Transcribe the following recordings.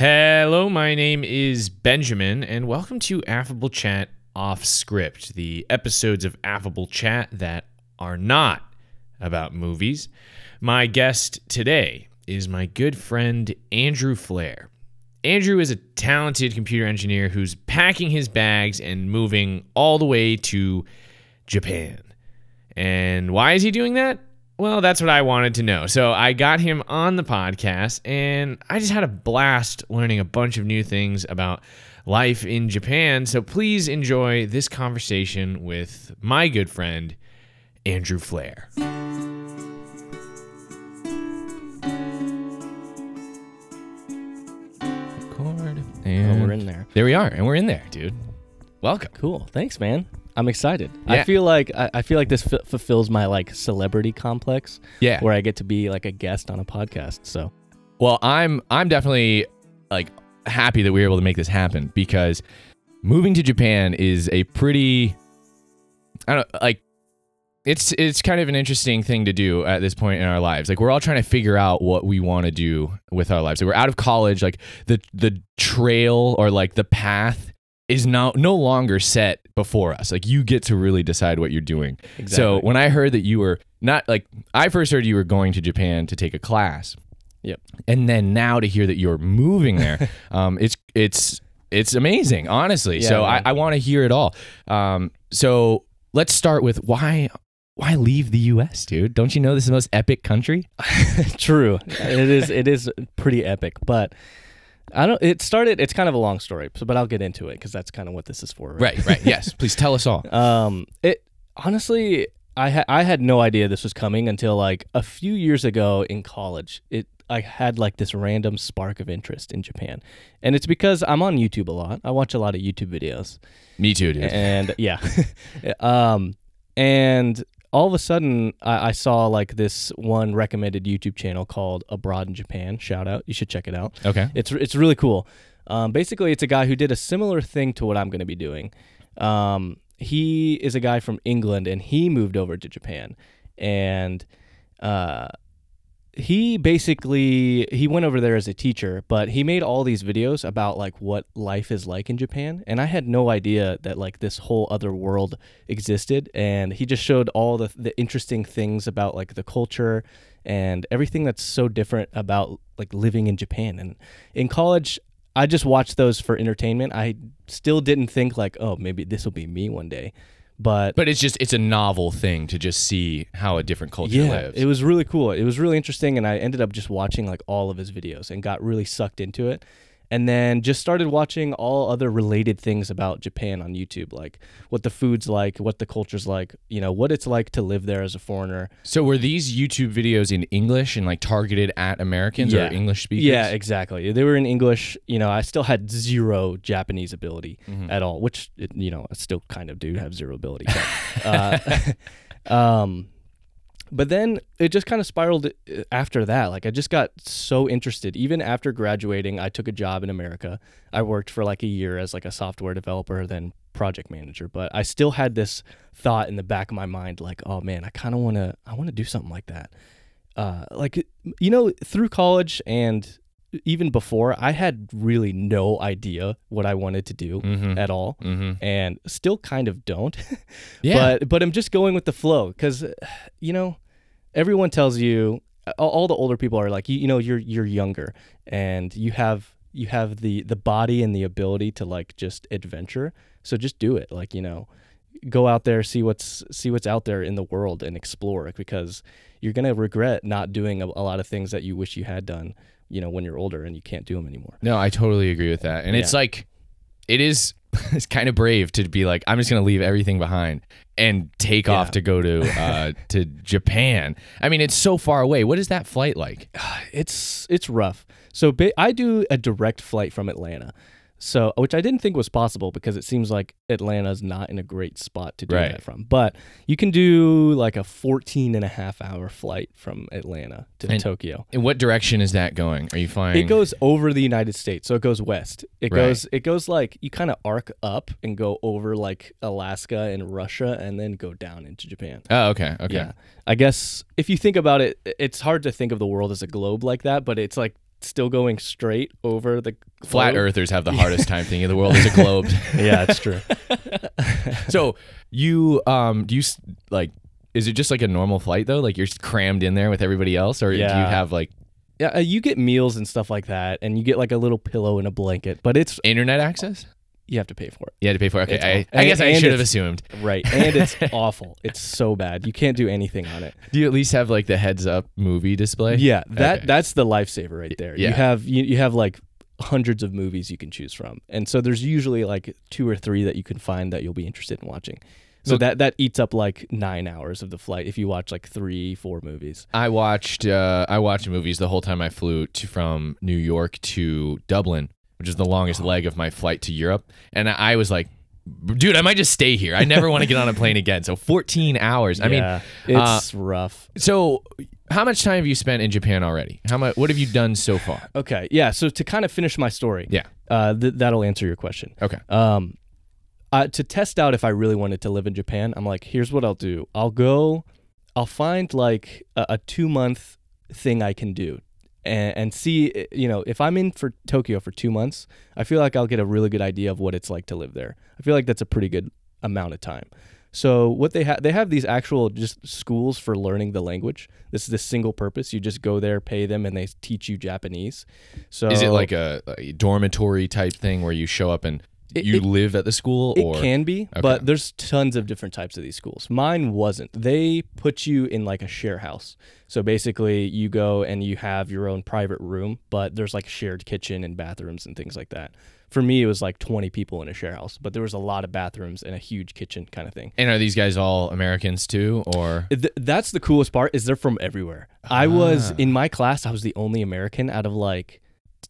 Hello, my name is Benjamin, and welcome to Affable Chat Off Script, the episodes of Affable Chat that are not about movies. My guest today is my good friend Andrew Flair. Andrew is a talented computer engineer who's packing his bags and moving all the way to Japan. And why is he doing that? Well, that's what I wanted to know. So I got him on the podcast, and I just had a blast learning a bunch of new things about life in Japan. So please enjoy this conversation with my good friend, Andrew Flair. Record. Oh, And we're in there. there we are, and we're in there, dude. Welcome. Cool. Thanks, man. I'm excited. Yeah. I feel like I, I feel like this f- fulfills my like celebrity complex, Yeah. where I get to be like a guest on a podcast. So Well, I'm I'm definitely like happy that we were able to make this happen because moving to Japan is a pretty I don't like it's it's kind of an interesting thing to do at this point in our lives. Like we're all trying to figure out what we want to do with our lives. Like we're out of college, like the the trail or like the path is now no longer set before us. Like you get to really decide what you're doing. So when I heard that you were not like I first heard you were going to Japan to take a class. Yep. And then now to hear that you're moving there, um, it's it's it's amazing, honestly. Yeah, so I. I want to hear it all. Um, so let's start with why why leave the U.S., dude? Don't you know this is the most epic country? true. it is. It is pretty epic, but. I don't. It started. It's kind of a long story, but I'll get into it because that's kind of what this is for. Right, right. yes, please tell us all. Um, it honestly, I ha- I had no idea this was coming until like a few years ago in college. It I had like this random spark of interest in Japan, and it's because I'm on YouTube a lot. I watch a lot of YouTube videos, Me too, dude. and yeah, um, and all of a sudden I, I saw like this one recommended YouTube channel called Abroad in Japan. Shout out, you should check it out. Okay. It's it's really cool. Um, basically, it's a guy who did a similar thing to what I'm going to be doing. Um, he is a guy from England, and he moved over to Japan, and uh, he basically he went over there as a teacher, but he made all these videos about like what life is like in Japan, and I had no idea that like this whole other world existed, and he just showed all the the interesting things about like the culture and everything that's so different about like living in Japan. And in college, I just watched those for entertainment. I still didn't think like, oh, maybe this will be me one day. But, But it's just it's a novel thing to just see how a different culture yeah, lives. it was really cool. It was really interesting, and I ended up just watching like all of his videos and got really sucked into it. And then just started watching all other related things about Japan on YouTube, like what the food's like, what the culture's like, you know, what it's like to live there as a foreigner. so were these YouTube videos in English and like targeted at Americans Yeah. or English speakers? Yeah, exactly. They were in English. You know, I still had zero Japanese ability Mm-hmm. at all, which you know I still kind of do have zero ability. But, uh, um, but then it just kind of spiraled uh, after that. Like I just got so interested. Even after graduating, I took a job in America. I worked for like a year as like a software developer, then project manager. But I still had this thought in the back of my mind, like, oh man, I kind of want to, I want to do something like that. Uh, like you know, through college and even before, I had really no idea what I wanted to do Mhm. at all, Mm-hmm. and still kind of don't. Yeah. But but I'm just going with the flow because, you know, everyone tells you all, all the older people are like you, you know you're you're younger and you have you have the the body and the ability to like just adventure. So just do it. Like you know, go out there see what's see what's out there in the world and explore because you're gonna regret not doing a, a lot of things that you wish you had done. You know, when you're older and you can't do them anymore. No, I totally agree with that. And it's like it is it's kind of brave to be like I'm just going to leave everything behind and take Yeah. off to go to uh to Japan. I mean, it's so far away. What is that flight like? it's it's rough. So I do a direct flight from Atlanta. So which I didn't think was possible because it seems like Atlanta's not in a great spot to do Right. that from. But you can do like a 14 and a half hour flight from Atlanta to And- Tokyo. In what direction is that going? Are you flying It goes over the United States, so it goes west. It Right. goes it goes like you kind of arc up and go over like Alaska and Russia and then go down into Japan. Oh, okay. Okay. Yeah. I guess if you think about it, it's hard to think of the world as a globe like that, but it's like still going straight over the Flat earthers have the hardest time thinking the world is a globe. Yeah, it's true. so you um do you s- like is it just like a normal flight though? Like you're just crammed in there with everybody else, or do you have like yeah, uh, you get meals and stuff like that, and you get like a little pillow and a blanket, but it's internet access? You have to pay for it. You had to pay for. it. Okay, I. I guess I And- and should have it's- assumed. right? And it's awful. It's so bad. You can't do anything on it. Do you at least have like the heads up movie display? Yeah, that Okay. that's the lifesaver right there. Yeah. You have you, you have like hundreds of movies you can choose from, and so there's usually like two or three that you can find that you'll be interested in watching. So that that eats up like nine hours of the flight if you watch like three four movies. I watched uh, I watched movies the whole time I flew to, from New York to Dublin, which is the longest leg of my flight to Europe, and I was like, dude, I might just stay here. I never want to get on a plane again. So 14 hours. I mean, yeah, uh, it's rough. so how much time have you spent in Japan already? How much? What have you done so far? Okay, yeah. So to kind of finish my story, Yeah. uh, th- that'll answer your question. Okay. Um, uh, to test out if I really wanted to live in Japan, I'm like, here's what I'll do. I'll go, I'll find like a, a two month thing I can do, and, and see, uh, you know, if I'm in for Tokyo for two months, I feel like I'll get a really good idea of what it's like to live there. I feel like that's a pretty good amount of time. So what they have, they have these actual just schools for learning the language. This is the single purpose. You just go there, pay them, and they teach you Japanese. So Is it like a, a dormitory type thing where you show up and It- you it- live at the school? It or can be, Okay. but there's tons of different types of these schools. Mine wasn't. They put you in like a share house. So basically, you go and you have your own private room, but there's like a shared kitchen and bathrooms and things like that. For me, it was like 20 people in a share house, but there was a lot of bathrooms and a huge kitchen kind of thing. And are these guys all Americans too, or Th- that's the coolest part is they're from everywhere. I was Ah. in my class. I was the only American out of like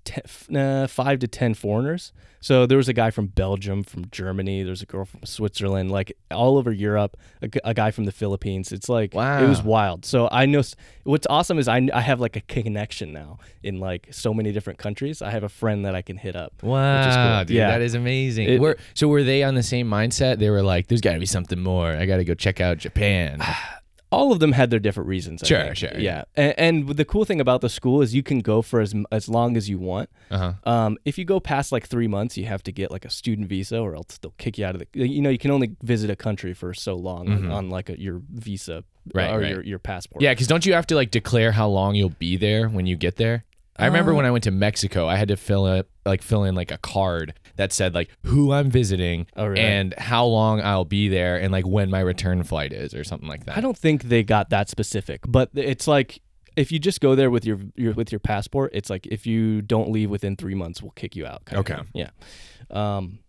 ten, uh, five to ten foreigners. So there was a guy from Belgium, from Germany. There's a girl from Switzerland, like all over Europe. A guy from the Philippines. It's like wow. it was wild. So I know what's awesome is I, I have like a connection now in like so many different countries. I have a friend that I can hit up. Wow, is cool. dude, Yeah. that is amazing. It- were, so were they on the same mindset? They were like, "There's got to be something more. I got to go check out Japan." all of them had their different reasons. I Sure, think. sure, Yeah, and, and the cool thing about the school is you can go for as as long as you want. Uh huh. Um, if you go past like three months, you have to get like a student visa, or else they'll kick you out of the. You know, you can only visit a country for so long on, Mhm. on like a, your visa Right, or right. your your passport. Yeah, because don't you have to like declare how long you'll be there when you get there? I remember Uh, when I went to Mexico, I had to fill it like fill in like a card that said like who I'm visiting Oh, really? and how long I'll be there and like when my return flight is or something like that. I don't think they got that specific, but it's like if you just go there with your, your with your passport, it's like if you don't leave within three months, we'll kick you out. kind Okay. Yeah. Um.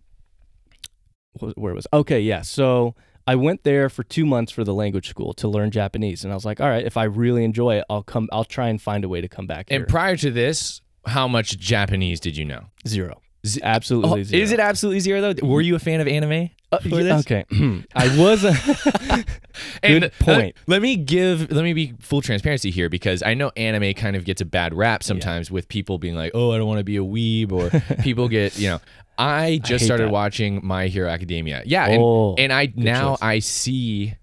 Where was okay? Yeah. So I went there for two months for the language school to learn Japanese, and I was like, all right, if I really enjoy it, I'll come. I'll try and find a way to come back here. And prior to this, how much Japanese did you know? zero. Z- Absolutely Oh, zero. is it absolutely zero though? Were you a fan of anime? Uh, for this? Okay. I was. A And, Good point. uh, let me give, let me be full transparency here because I know anime kind of gets a bad rap sometimes with people being like, "Oh, I don't want to be a weeb," or people get, you know. I just hate started that. watching My Hero Academia. Yeah, and, Oh, and I now choice. I see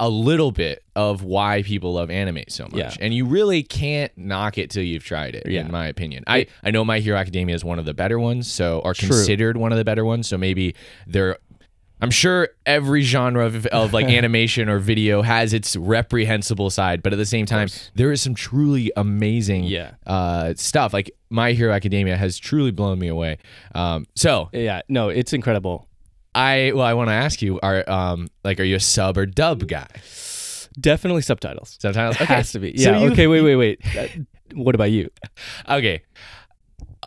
a little bit of why people love anime so much. Yeah. And you really can't knock it till you've tried it, Yeah. in my opinion. I, I know My Hero Academia is one of the better ones, so are considered one of the better ones. So maybe they're I'm sure every genre of, of like animation or video has its reprehensible side, but at the same time, there is some truly amazing Yeah. uh, stuff. Like My Hero Academia has truly blown me away. Um, so yeah. No, it's incredible. I well, I want to ask you: Are um like are you a sub or dub guy? Definitely subtitles. Subtitles It has to be. So Yeah. you- okay. Wait. Wait. Wait. Uh, what about you? Okay,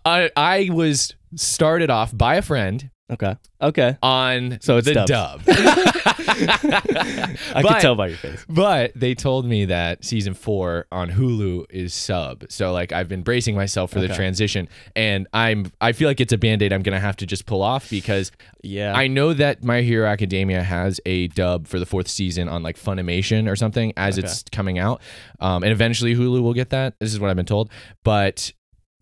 I I was started off by a friend Okay. Okay. on So it's the dubs. dub. I But- could tell by your face. But they told me that season four on Hulu is sub. So like I've been bracing myself for the transition and I'm I feel like it's a band-aid I'm gonna have to just pull off because Yeah. I know that My Hero Academia has a dub for the fourth season on like Funimation or something as Okay. it's coming out. Um, and eventually Hulu will get that. This is what I've been told. But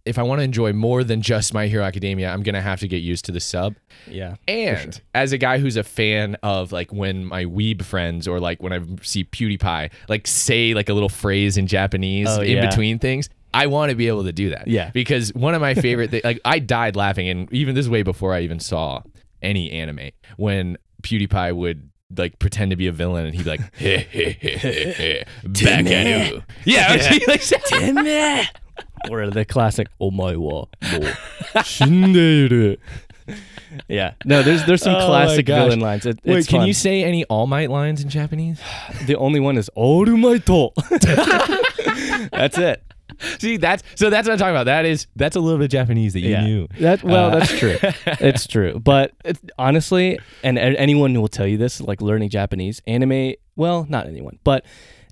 if I want to enjoy more than just My Hero Academia, I'm gonna have to get used to the sub. yeah. And as a guy who's a fan of like when my weeb friends or like when I see PewDiePie like say like a little phrase in Japanese Oh, in yeah. between things, I want to be able to do that. Yeah. Because one of my favorite things, like I died laughing, and even this way before I even saw any anime, when PewDiePie would like pretend to be a villain and he'd be like, "Heh, heh, heh, heh, heh, back at you. Yeah. Yeah. like, or the classic "Oh my wa mo shinderu." Yeah, no, there's there's some Oh classic villain lines. It, Wait, it's can fun. you say any All Might lines in Japanese? The only one is "Orumaito." That's it. See, that's so that's what I'm talking about. That is that's a little bit Japanese that you yeah. knew. That well, Uh, that's true. It's true. But it, honestly, and a- anyone who will tell you this, like learning Japanese, anime. Well, not anyone, but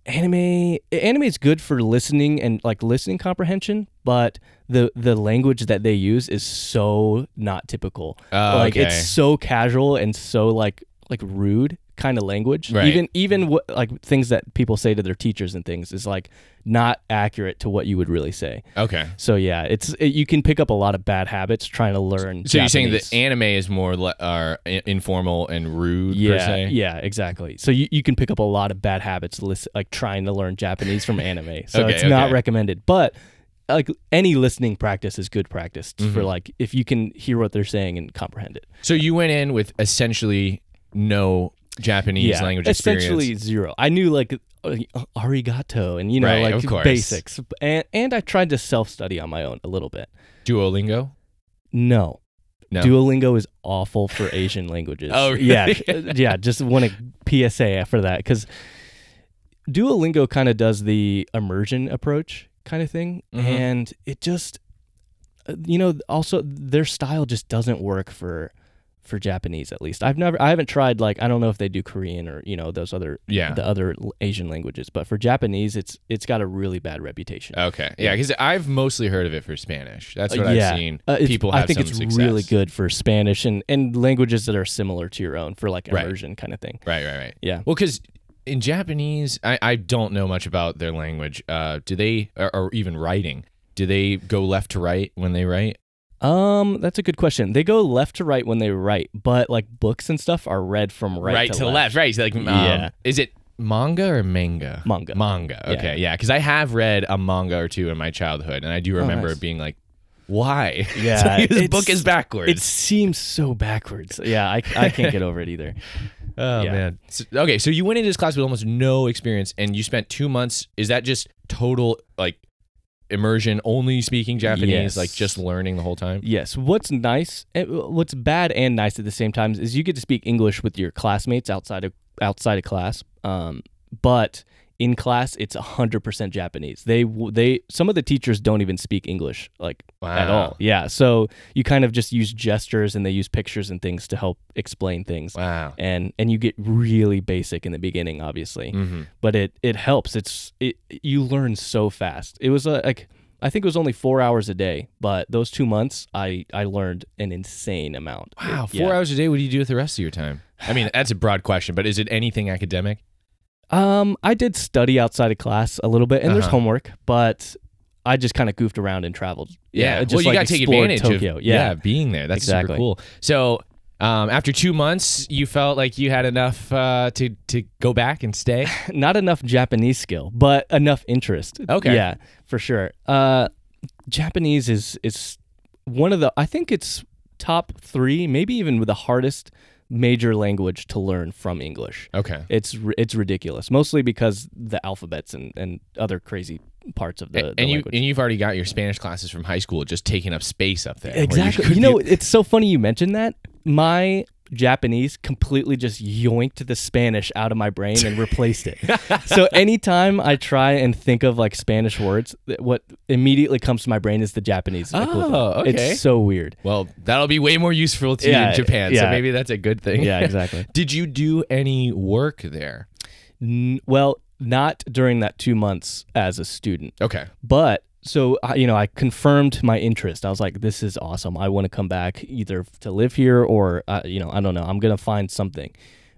anime. Anime is good for listening and like listening comprehension. But the the language that they use is so not typical. Oh, like okay. it's so casual and so like like rude kind of language. Right. Even even what like things that people say to their teachers and things is like not accurate to what you would really say. Okay. So yeah, it's it, you can pick up a lot of bad habits trying to learn. So you're saying that anime is more le- uh, informal and rude per yeah, se? yeah, exactly. So you, you can pick up a lot of bad habits, list, like trying to learn Japanese from anime. So Okay, it's not recommended, but like any listening practice is good practice Mm-hmm. for like if you can hear what they're saying and comprehend it. So you went in with essentially no Japanese yeah, language essentially experience. zero. I knew like uh, arigato and you know Right, like basics, and and I tried to self study on my own a little bit. Duolingo. No. No. Duolingo is awful for Asian languages. Oh, really? yeah, yeah. Just want a PSA for that because Duolingo kind of does the immersion approach kind of thing, Mhm. and it just, uh, you know, also their style just doesn't work for for Japanese at least. I've never, I haven't tried like I don't know if they do Korean or you know those other Yeah. the other Asian languages, but for Japanese, it's it's got a really bad reputation. Okay. Yeah, because I've mostly heard of it for Spanish. That's Uh, what yeah. I've seen. Uh, People have I think some it's success. really good for Spanish and, and languages that are similar to your own for like Right. immersion kind of thing. Right, right, right. Yeah. Well, because in Japanese, I, I don't know much about their language. Uh, do they, or, or even writing, do they go left to right when they write? Um, that's a good question. They go left to right when they write, but like books and stuff are read from right, to, left. Right. So like, um, Yeah. Is it manga or manga? Manga. Manga. Yeah. Okay. Yeah. Because I have read a manga or two in my childhood, and I do remember Oh, nice. it being like, why? Yeah, this it's- book is backwards. It seems so backwards. Yeah, I, I can't get over it either. Oh Yeah. man. So- okay, so you went into this class with almost no experience, and you spent two months. Is that just total like immersion, only speaking Japanese, Yes. like just learning the whole time? Yes. What's nice, eh, what's bad and nice at the same time is you get to speak English with your classmates outside of outside of class. Um, but in class, it's hundred percent Japanese. They they some of the teachers don't even speak English like at all. Yeah. So you kind of just use gestures and they use pictures and things to help explain things. Wow. And and you get really basic in the beginning, obviously, Mm-hmm. but it it helps. It's it you learn so fast. It was uh, like I think it was only four hours a day, but those two months I I learned an insane amount. Wow. Four yeah. hours a day. What do you do with the rest of your time? I mean, that's a broad question, but is it anything academic? Um, I did study outside of class a little bit, and there's Uh-huh. homework, but I just kind of goofed around and traveled. Yeah. just well, you like got to take explored advantage Tokyo. of yeah. being there. That's super Exactly. cool. So. Um, after two months, you felt like you had enough uh, to to go back and stay. not enough Japanese skill, but enough interest. Okay. Yeah, for sure. Uh, Japanese is is one of the I think it's top three, maybe even the hardest major language to learn from English. Okay. It's it's ridiculous, mostly because the alphabets and, and other crazy parts of the, and, the and you and you've already got your Spanish classes from high school just taking up space up there. Exactly. could You, know, it's so funny you mentioned that. My Japanese completely just yoinked the Spanish out of my brain and replaced it. so anytime I try and think of like Spanish words, what immediately comes to my brain is the Japanese oh, equivalent. Oh, okay. It's so weird. well, that'll be way more useful to you in Japan. So maybe that's a good thing. Yeah, exactly. Did you do any work there? N- well, not during that two months as a student, Okay. but so you know, I confirmed my interest. I was like, "This is awesome. I want to come back either to live here or uh, you know, I don't know. I'm gonna find something."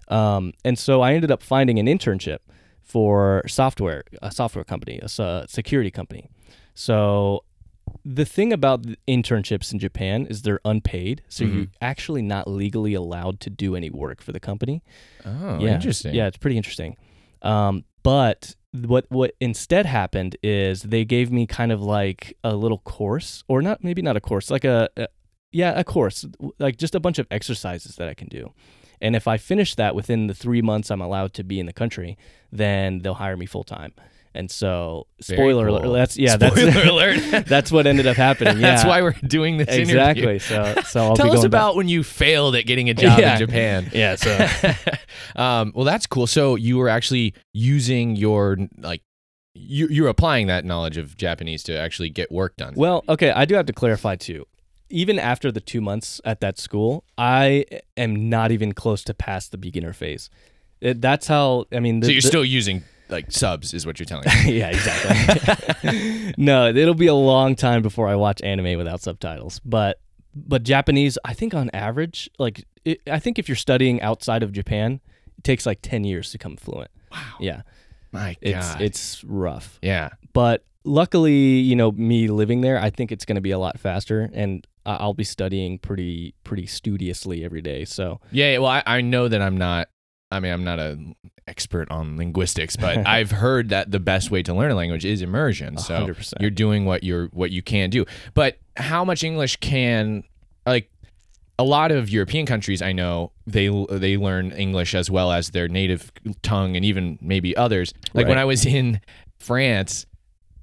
Um, and so I ended up finding an internship for software, a software company, a security company. So the thing about internships in Japan is they're unpaid, so you're actually not legally allowed to do any work for the company. Oh, yeah, interesting. Yeah, it's pretty interesting. Um, but what what instead happened is they gave me kind of like a little course, or not maybe not a course, like a, a yeah a course, like just a bunch of exercises that I can do. And if I finish that within the three months I'm allowed to be in the country, then they'll hire me full time. And so, spoiler cool. alert. That's yeah. Spoiler that's, alert. that's what ended up happening. Yeah, That's why we're doing this interview. exactly. So, so I'll be Tell us about when you failed at getting a job Yeah. in Japan. Yeah. So um, well, that's cool. So you were actually using your like you you're applying that knowledge of Japanese to actually get work done. Well, okay, I do have to clarify too. Even after the two months at that school, I am not even close to past the beginner phase. It, that's how I mean. The, so you're the- still using like subs, is what you're telling me. yeah, exactly. no, it'll be a long time before I watch anime without subtitles. But but Japanese, I think on average, like it, I think if you're studying outside of Japan, it takes like ten years to come fluent. Wow. Yeah, My it's God. it's rough. yeah. but luckily you know me living there i think it's going to be a lot faster and i'll be studying pretty pretty studiously every day so Yeah, well, I, I know that I'm not. I mean, I'm not an expert on linguistics, but I've heard that the best way to learn a language is immersion. So 100%. you're doing what you're what you can do. But how much English can like a lot of European countries I know they they learn English as well as their native tongue and even maybe others. Like when I was in France,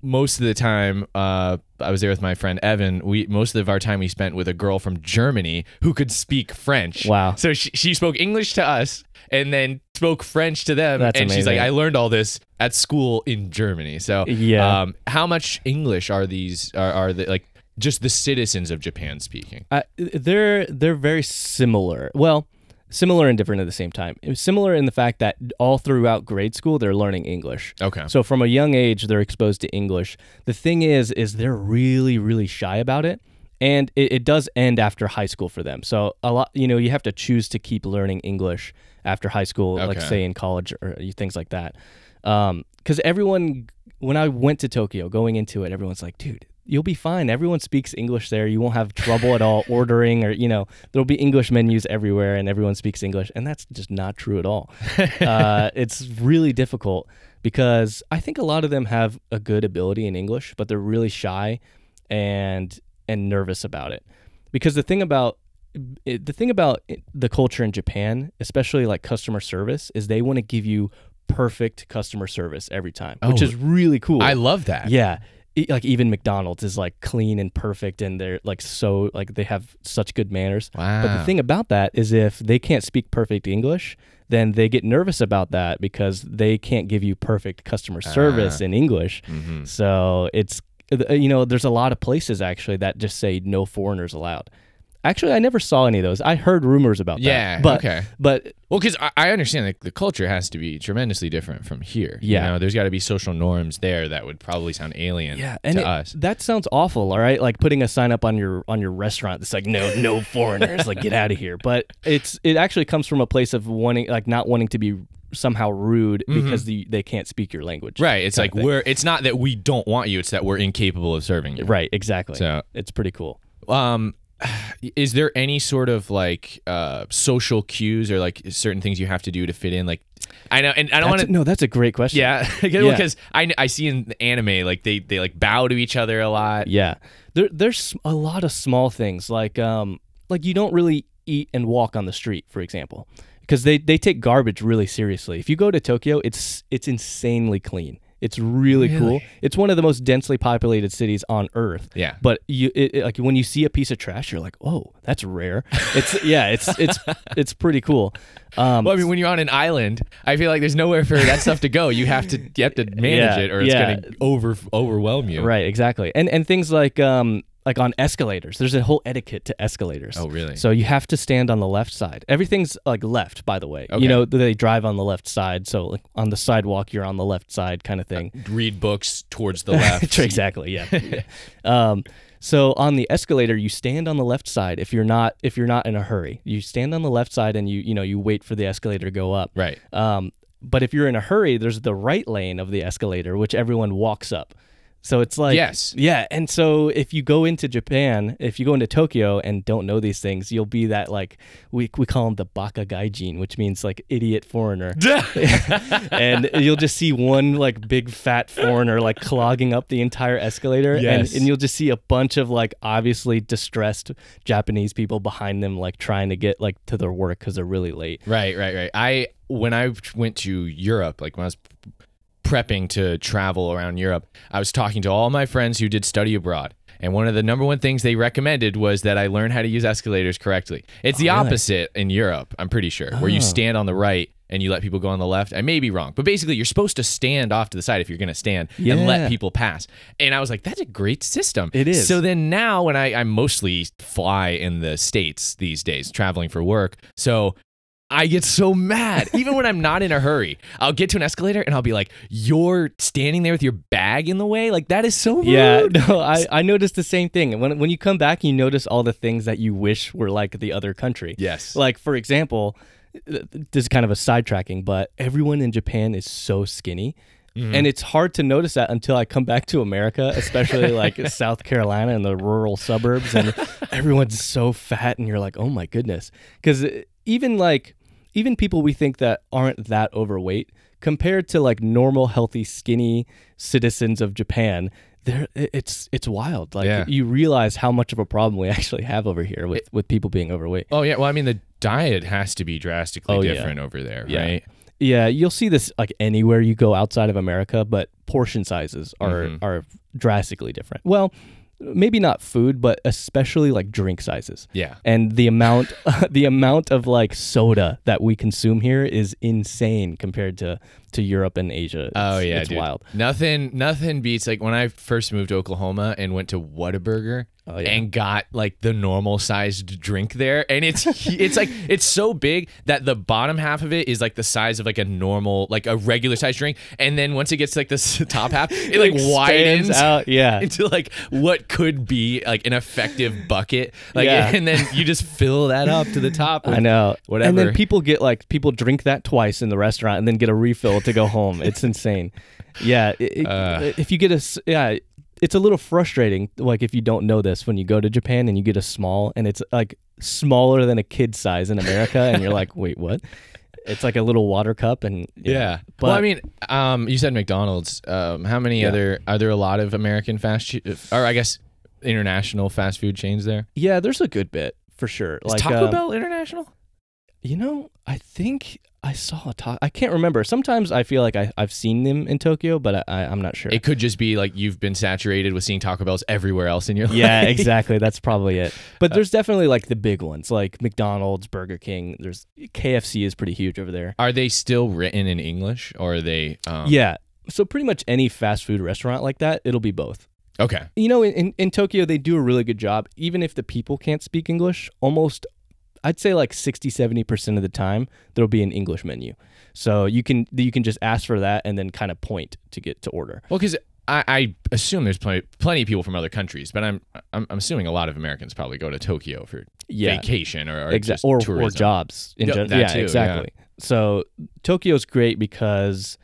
most of the time uh, I was there with my friend Evan. We most of our time we spent with a girl from Germany who could speak French. Wow. So she, she spoke English to us and then spoke French to them. That's and she's like. I learned all this at school in Germany. So Yeah. um, how much English are these? Are, are the like just the citizens of Japan speaking? I, they're they're very similar well similar and different at the same time similar in the fact that all throughout grade school they're learning english Okay. So from a young age, they're exposed to English. The thing is, is they're really, really shy about it, and it, it does end after high school for them. So a lot, you know, you have to choose to keep learning English after high school, like say in college or things like that. Um, because everyone, when I went to Tokyo, going into it, everyone's like, dude. You'll be fine. Everyone speaks English there. You won't have trouble at all ordering, or you know, there'll be English menus everywhere, and everyone speaks English, and that's just not true at all uh, it's really difficult because I think a lot of them have a good ability in English, but they're really shy and and nervous about it. Because the thing about it- the thing about the culture in Japan, especially like customer service, is they want to give you perfect customer service every time, which Oh, is really cool. I love that. Yeah. Like even McDonald's is like clean and perfect and they're like so like they have such good manners. Wow. But the thing about that is if they can't speak perfect English, then they get nervous about that because they can't give you perfect customer service Ah. in English. Mhm. So it's uh, you know there's a lot of places actually that just say no foreigners allowed. Actually, I never saw any of those. I heard rumors about Yeah. that. But okay. but Well, because I, I understand that the culture has to be tremendously different from here. Yeah. You know, there's got to be social norms there that would probably sound alien yeah, and to it- us. that sounds awful. All right, like putting a sign up on your on your restaurant that's like no no foreigners, like get out of here. But it's it actually comes from a place of wanting like not wanting to be somehow rude because the, they can't speak your language. Mm-hmm. Right. It's like we're. It's not that we don't want you. It's that we're incapable of serving you. right exactly. So, it's pretty cool. um, is there any sort of like uh social cues or like certain things you have to do to fit in? Like, I know, and I don't want to. no, that's a great question. Yeah, Yeah. because I I see in the anime like they they like bow to each other a lot. Yeah. There there's a lot of small things like um like you don't really eat and walk on the street, for example. Because they, they take garbage really seriously. If you go to Tokyo, it's it's insanely clean. It's really, cool. It's one of the most densely populated cities on earth. Yeah. But you it, it- like when you see a piece of trash, you're like, "Oh, that's rare." It's yeah, it's it's it's pretty cool. Um, Well, I mean, when you're on an island, I feel like there's nowhere for that stuff to go. You have to you have to manage Yeah, it, or it's yeah. gonna over overwhelm you. Right, exactly. And and things like um like on escalators. There's a whole etiquette to escalators. Oh, really? So you have to stand on the left side. Everything's like left, by the way. Okay. You know, they drive on the left side, so like on the sidewalk you're on the left side kind of thing. Read books towards the left. exactly, yeah. um so on the escalator you stand on the left side if you're not if you're not in a hurry. You stand on the left side and you you know, you wait for the escalator to go up. Right. Um, but if you're in a hurry, there's the right lane of the escalator, which everyone walks up. So it's like Yes. yeah. And so if you go into Japan, if you go into Tokyo and don't know these things, you'll be that like we we call them the baka gaijin, which means like idiot foreigner. and you'll just see one like big fat foreigner like clogging up the entire escalator Yes. and, and you'll just see a bunch of like obviously distressed japanese people behind them like trying to get like to their work because they're really late Right, right, right. I when I went to Europe, like when I was prepping to travel around Europe, I was talking to all my friends who did study abroad. And one of the number one things they recommended was that I learn how to use escalators correctly. It's the Oh, really? opposite in Europe, I'm pretty sure, where you Oh. stand on the right and you let people go on the left. I may be wrong, but basically you're supposed to stand off to the side if you're going to stand and let people pass. And I was like, that's a great system. It is. So then now when I, I mostly fly in the States these days, traveling for work. So I get so mad. Even when I'm not in a hurry, I'll get to an escalator and I'll be like, You're standing there with your bag in the way? Like, that is so rude. yeah no I, I noticed the same thing when, when you come back you notice all the things that you wish were like the other country Yes. like for example this is kind of a sidetracking but everyone in japan is so skinny Mhm. and it's hard to notice that until I come back to America, especially like South Carolina and the rural suburbs, and everyone's so fat, and you're like, oh my goodness, because even like even people we think that aren't that overweight compared to like normal, healthy, skinny citizens of Japan. There, it's it's wild. Like Yeah. you realize how much of a problem we actually have over here with, with people being overweight. Oh, yeah. Well, I mean, the diet has to be drastically Oh, yeah. different over there, Yeah. right? Yeah, you'll see this like anywhere you go outside of America, but portion sizes are Mhm. are drastically different. Well, maybe not food, but especially like drink sizes. Yeah. And the amount the amount of like soda that we consume here is insane compared to to Europe and Asia. It's, oh, yeah. it's dude. wild. Nothing, nothing beats like when I first moved to Oklahoma and went to Whataburger. Oh yeah. and got like the normal sized drink there and it's it's like it's so big that the bottom half of it is like the size of like a normal like a regular sized drink and then once it gets to like the s- top half it like widens out. Yeah. into like what could be like an effective bucket like Yeah. and then you just fill that up to the top I know. And then people get like people drink that twice in the restaurant and then get a refill to go home. It's insane. Yeah. it- it- Uh. if you get a yeah, it's a little frustrating. Like if you don't know this, when you go to Japan and you get a small and it's like smaller than a kid size in America, and you're like, wait, what? It's like a little water cup, and yeah. But well, I mean, um, you said McDonald's. Um, how many Yeah. other are there? A lot of American fast, or I guess international fast food chains there. yeah, there's a good bit for sure. Is like Taco um, Bell international? You know, I think I saw a talk. I can't remember. Sometimes I feel like I, I've seen them in Tokyo, but I, I, I'm not sure. It could just be like you've been saturated with seeing Taco Bells everywhere else in your life. yeah, exactly. That's probably it. But there's definitely like the big ones, like McDonald's, Burger King. There's KFC is pretty huge over there. Are they still written in English or are they? Um, Yeah. So pretty much any fast food restaurant like that, it'll be both. Okay. You know, in, in Tokyo, they do a really good job. Even if the people can't speak English, almost, I'd say like 60, 70% of the time, there'll be an English menu. So you can you can just ask for that and then kind of point to get to order. Well, because I, I assume there's plenty plenty of people from other countries, but I'm I'm, I'm assuming a lot of Americans probably go to Tokyo for Yeah. vacation or, or Exa- just or, or jobs in Yeah, general. that Yeah, too, yeah. exactly. So Tokyo's great because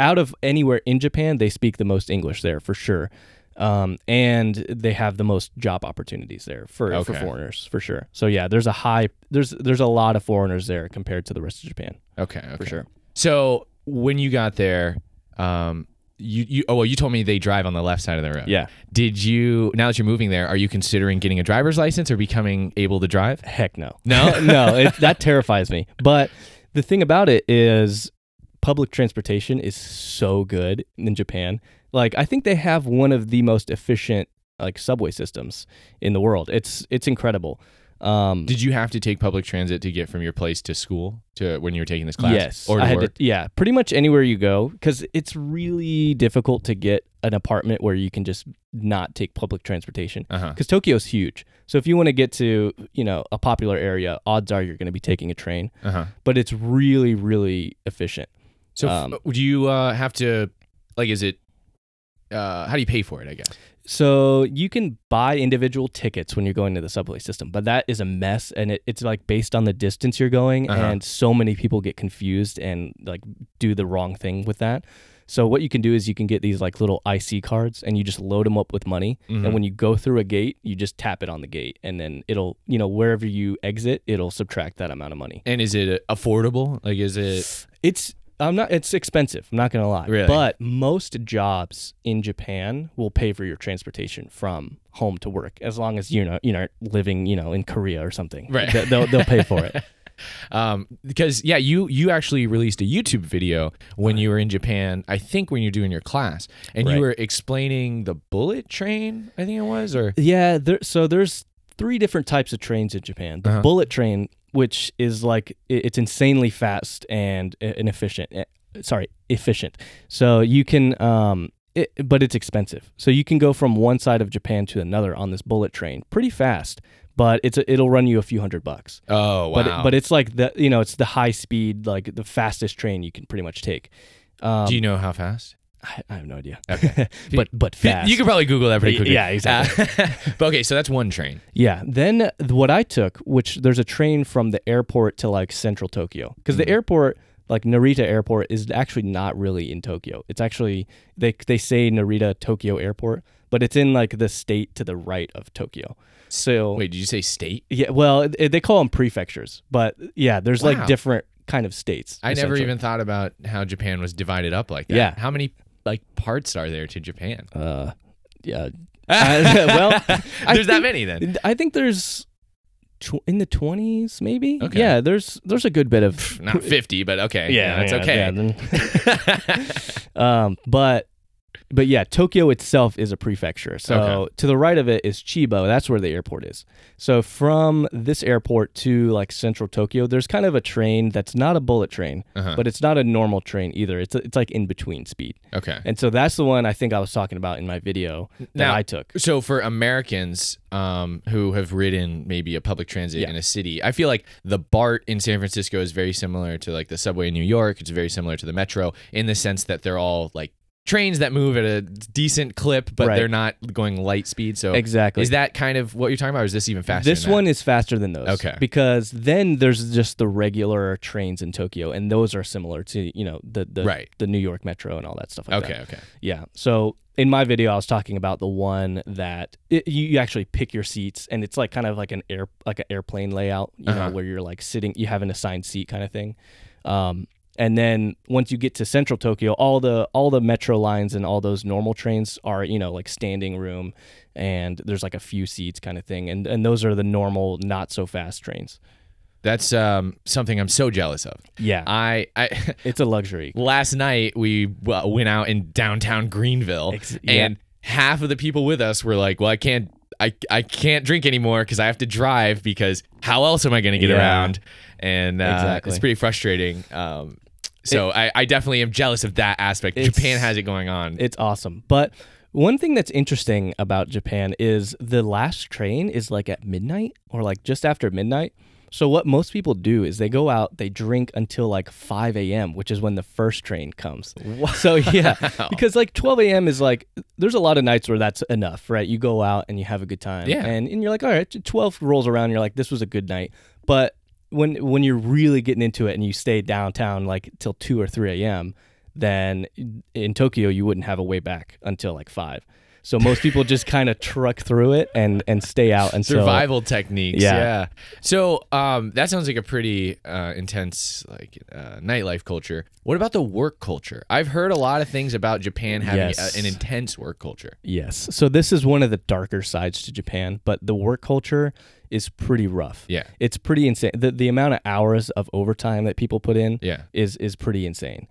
out of anywhere in Japan, they speak the most English there for sure. Um, and they have the most job opportunities there for, for foreigners for sure. So yeah, there's a high there's there's a lot of foreigners there compared to the rest of Japan Okay, okay. for sure. So when you got there, um, you you oh well, you told me they drive on the left side of the road. Yeah, Did you now that you're moving there, are you considering getting a driver's license or becoming able to drive? heck no, No? no, it, that terrifies me. But the thing about it is, public transportation is so good in Japan. Like I think they have one of the most efficient like subway systems in the world. It's it's incredible. Um, Did you have to take public transit to get from your place to school to when you were taking this class? Yes, Or I had work? to. Yeah, pretty much anywhere you go, because it's really difficult to get an apartment where you can just not take public transportation. uh-huh. Because Tokyo's huge, so if you want to get to you know a popular area, odds are you're going to be taking a train. Uh-huh. But it's really really efficient. So f- Um, do you uh, have to like is it uh, how do you pay for it, I guess? So you can buy individual tickets when you're going to the subway system, but that is a mess, and it, it's like based on the distance you're going, Uh-huh. and so many people get confused and like do the wrong thing with that. So what you can do is you can get these like little IC cards and you just load them up with money. Mhm. And when you go through a gate, you just tap it on the gate and then it'll, you know, wherever you exit, it'll subtract that amount of money. And is it affordable? Like, is it? It's I'm not it's expensive, I'm not going to lie. Really? But most jobs in Japan will pay for your transportation from home to work as long as you know, you know, living, you know, in Korea or something. Right. They- They'll they'll pay for it. Um, because yeah, you you actually released a YouTube video when you were in Japan. I think when you're doing your class, and you were explaining the bullet train. I think it was, or Yeah, there, so there's three different types of trains in Japan. The Uh-huh. bullet train, which is like it's insanely fast and inefficient. eh, Sorry, efficient. So you can, um, it, but it's expensive. So you can go from one side of Japan to another on this bullet train pretty fast. But it's a, it'll run you a few hundred bucks. oh wow, But it, but it's like the you know it's the high speed like the fastest train you can pretty much take. Um, do you know how fast? I, I have no idea. Okay. but but fast. You could probably Google that pretty quickly. yeah, exactly. Uh, but okay, so that's one train. Yeah. Then what I took, which there's a train from the airport to like central Tokyo, because the airport, like Narita Airport, is actually not really in Tokyo. It's actually they they say Narita Tokyo Airport, but it's in like the state to the right of Tokyo. So Wait, did you say state? yeah, well, it, they call them prefectures, but yeah, there's Wow. like different kind of states. I never even thought about how Japan was divided up like that. Yeah. How many like parts are there to Japan? Uh, yeah. I- well, There's that many then. I think there's tw- in the 20s, maybe. Okay. Yeah, there's there's a good bit of Not 50, but okay. yeah, it's yeah, okay. yeah, um, but but yeah, Tokyo itself is a prefecture. So Okay. to the right of it is Chiba. That's where the airport is. So from this airport to like central Tokyo, there's kind of a train that's not a bullet train, Uh-huh. but it's not a normal train either. It's it's like in between speed. okay. And so that's the one I think I was talking about in my video that Now- I took. So for Americans um, who have ridden maybe a public transit Yeah. in a city, I feel like the BART in San Francisco is very similar to like the subway in New York. It's very similar to the metro in the sense that they're all like trains that move at a decent clip, but Right. they're not going light speed. So Exactly. is that kind of what you're talking about, or is this even faster? This than that? one is faster than those. Okay. Because then there's just the regular trains in Tokyo, and those are similar to you know the the Right. the New York Metro and all that stuff like Okay, that. okay. Yeah. So in my video, I was talking about the one that it, you, you actually pick your seats, and it's like kind of like an air like an airplane layout, you Uh-huh. know, where you're like sitting, you have an assigned seat kind of thing. Um, and then once you get to central Tokyo, all the all the metro lines and all those normal trains are you know like standing room, and there's like a few seats kind of thing, and and those are the normal not so fast trains. That's um, something I'm so jealous of. Yeah, I, I it's a luxury. last night we w- went out in downtown Greenville, Ex- yeah. and half of the people with us were like, "Well, I can't, I, I can't drink anymore because I have to drive because how else am I going to get Yeah. around?" And uh, Exactly. it's pretty frustrating. Um, so I, I definitely am jealous of that aspect. Japan has it going on. It's awesome. But one thing that's interesting about Japan is the last train is like at midnight or like just after midnight. So what most people do is they go out, they drink until like 5 a.m., which is when the first train comes. Wow. So yeah, because like 12 a.m. is like there's a lot of nights where that's enough, right? You go out and you have a good time, Yeah. and and you're like, all right, 12 rolls around, and you're like, this was a good night. But when when you're really getting into it and you stay downtown like till 2 or 3 a.m., then in Tokyo you wouldn't have a way back until like five. So most people just kind of truck through it and and stay out until Survival techniques, yeah. Yeah. So um, that sounds like a pretty uh, intense like uh, nightlife culture. What about the work culture? I've heard a lot of things about Japan having Yes. a, an intense work culture. Yes. So this is one of the darker sides to Japan, but the work culture is pretty rough. Yeah. It's pretty insane. The the amount of hours of overtime that people put in Yeah. is is pretty insane.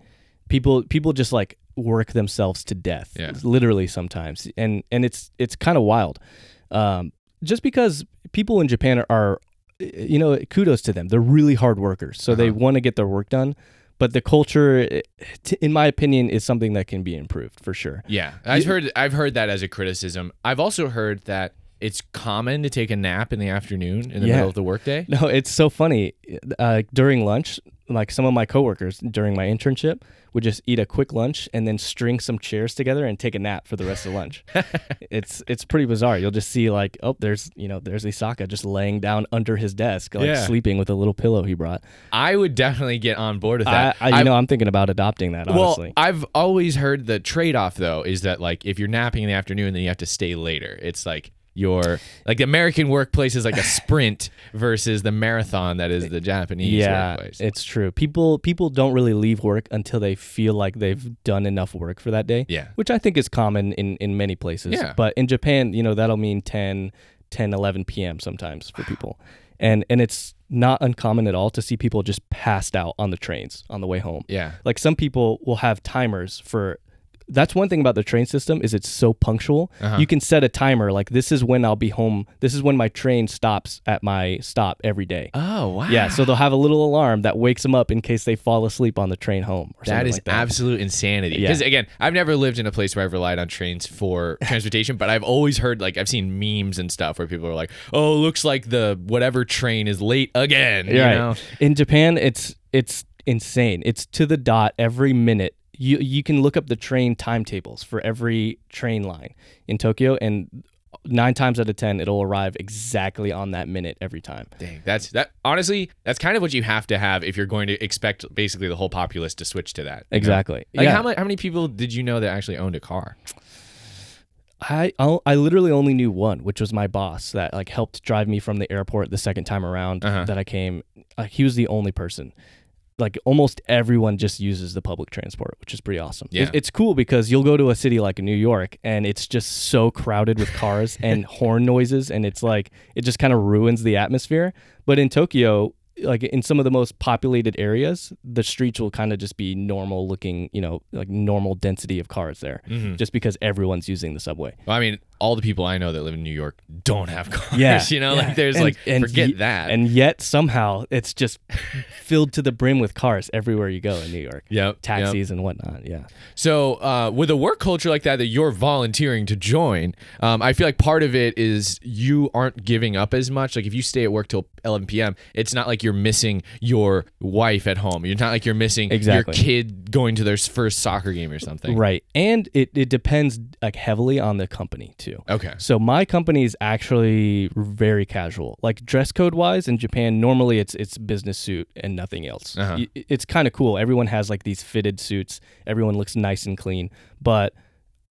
People people just like work themselves to death. Yeah. Literally sometimes. And and it's it's kind of wild. Um just because people in Japan are, are you know, kudos to them. They're really hard workers. So they Uh-huh. want to get their work done. But the culture, eh, t- in my opinion, is something that can be improved for sure. Yeah, I've heard I've heard that as a criticism. I've also heard that it's common to take a nap in the afternoon in the Yeah. middle of the workday. No, it's so funny. Uh, during lunch, like some of my coworkers during my internship would just eat a quick lunch and then string some chairs together and take a nap for the rest of lunch. it's it's pretty bizarre. You'll just see like, oh, there's you know, there's Isaka just laying down under his desk, like Yeah. sleeping with a little pillow he brought. I would definitely get on board with that. I you I've- know, I'm thinking about adopting that. Honestly, Well, I've always heard the trade off though is that like if you're napping in the afternoon, then you have to stay later. It's like your like the American workplace is like a sprint versus the marathon that is the Japanese yeah, workplace. it's true. People people don't really leave work until they feel like they've done enough work for that day. Yeah. which I think is common in in many places. Yeah. but in Japan, you know, that'll mean 10, 10 11 p.m. sometimes for people, and and it's not uncommon at all to see people just passed out on the trains on the way home. yeah. Like some people will have timers for. That's one thing about the train system is it's so punctual. Uh-huh. You can set a timer like this is when I'll be home. This is when my train stops at my stop every day. Oh wow. Yeah, so they'll have a little alarm that wakes them up in case they fall asleep on the train home. Or That like that. That is absolute insanity. Yeah. Because again, I've never lived in a place where I've relied on trains for transportation, but I've always heard like I've seen memes and stuff where people are like, "Oh, looks like the whatever train is late again." Yeah. right. In Japan, it's it's insane. It's to the dot every minute. You you can look up the train timetables for every train line in Tokyo, and nine times out of ten, it'll arrive exactly on that minute every time. Dang, that's that. Honestly, that's kind of what you have to have if you're going to expect basically the whole populace to switch to that. you know? Exactly. Like yeah. how many how many people did you know that actually owned a car? I I literally only knew one, which was my boss that like helped drive me from the airport the second time around Uh-huh. that I came. Like he was the only person. Like almost everyone just uses the public transport, which is pretty awesome. It- Yeah. it's cool because you'll go to a city like New York and it's just so crowded with cars and horn noises, and it's like it just kind of ruins the atmosphere. But in Tokyo, like in some of the most populated areas, the streets will kind of just be normal looking, you know, like normal density of cars there, Mm-hmm. just because everyone's using the subway. Well, I mean, all the people I know that live in New York don't have cars. Yeah, you know, yeah. like there's And- like and forget ye- that. And yet somehow it's just filled to the brim with cars everywhere you go in New York. Yep, yep. Taxis and whatnot. Yeah. So, uh, with a work culture like that that you're volunteering to join, um, I feel like part of it is you aren't giving up as much. Like if you stay at work till 11 p.m., it's not like you're missing your wife at home. You're not like you're missing Exactly. your kid going to their first soccer game or something. Right. And it, it depends like heavily on the company too. Okay. So my company is actually very casual. Like dress code wise in Japan, normally it's it's business suit and nothing else. Uh-huh. It's kind of cool. Everyone has like these fitted suits. Everyone looks nice and clean. But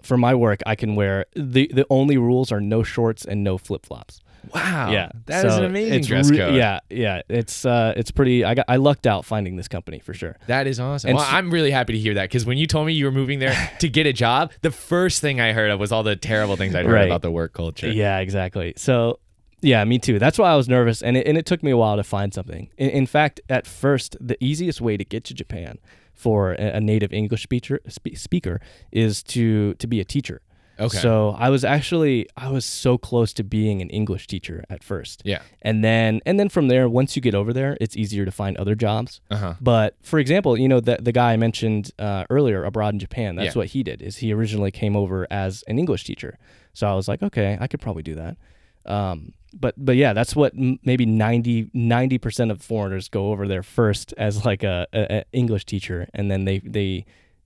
for my work, I can wear the the only rules are no shorts and no flip flops. Wow. yeah, That is so an amazing it's dress re- code. Yeah, yeah, it's uh, it's pretty. I got I lucked out finding this company for sure. That is awesome. And well, s- I'm really happy to hear that because when you told me you were moving there to get a job, the first thing I heard of was all the terrible things I'd heard Right. about the work culture. Yeah, exactly. So, yeah, me too. That's why I was nervous, and it, and it took me a while to find something. In, in fact, at first, the easiest way to get to Japan for a, a native English speaker spe- speaker is to to be a teacher. Okay. So I was actually I was so close to being an English teacher at first. Yeah. And then and then from there, once you get over there, it's easier to find other jobs. Uh huh. But for example, you know the the guy I mentioned uh, earlier abroad in Japan. That's Yeah. what he did. Is he originally came over as an English teacher. So I was like, okay, I could probably do that. Um, but but yeah, that's what m- maybe 90 percent of foreigners go over there first as like a, a, a English teacher, and then they they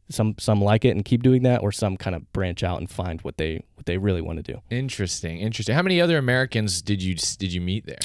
some some like it and keep doing that, or some kind of branch out and find what they what they really want to do. Interesting. Interesting. How many other Americans did you did you meet there?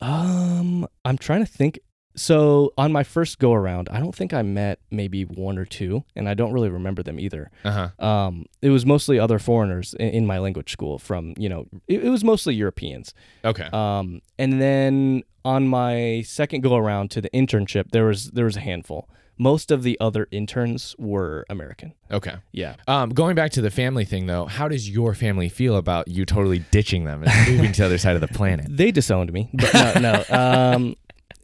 Um, I'm trying to think. So on my first go around, I don't think I met maybe one or two, and I don't really remember them either. Uh huh. Um, it was mostly other foreigners in, in my language school. From you know, it, it was mostly Europeans. Okay. Um, and then on my second go around to the internship, there was there was a handful. Most of the other interns were American. Okay. Yeah. Um, going back to the family thing, though, how does your family feel about you totally ditching them and moving to the other side of the planet? They disowned me, but no, no. Um,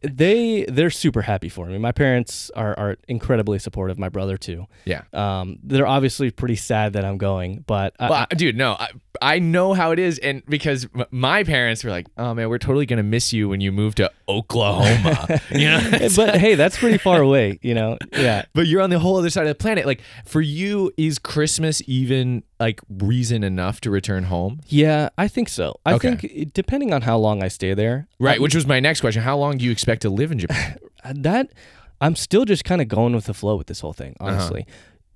they they're super happy for me. My parents are are incredibly supportive. My brother too. Yeah. Um, they're obviously pretty sad that I'm going, but I, Well, I- dude, no, I, I know how it is, and because m- my parents were like, "Oh man, we're totally gonna miss you when you move to Oklahoma," you know. but hey, that's pretty far away, you know. Yeah. but you're on the whole other side of the planet. Like for you, is Christmas even like reason enough to return home? Yeah, I think so. I Okay. think depending on how long I stay there, Right. Which was my next question. How long do you expect to live in Japan? that I'm still just kind of going with the flow with this whole thing, Uh-huh. honestly.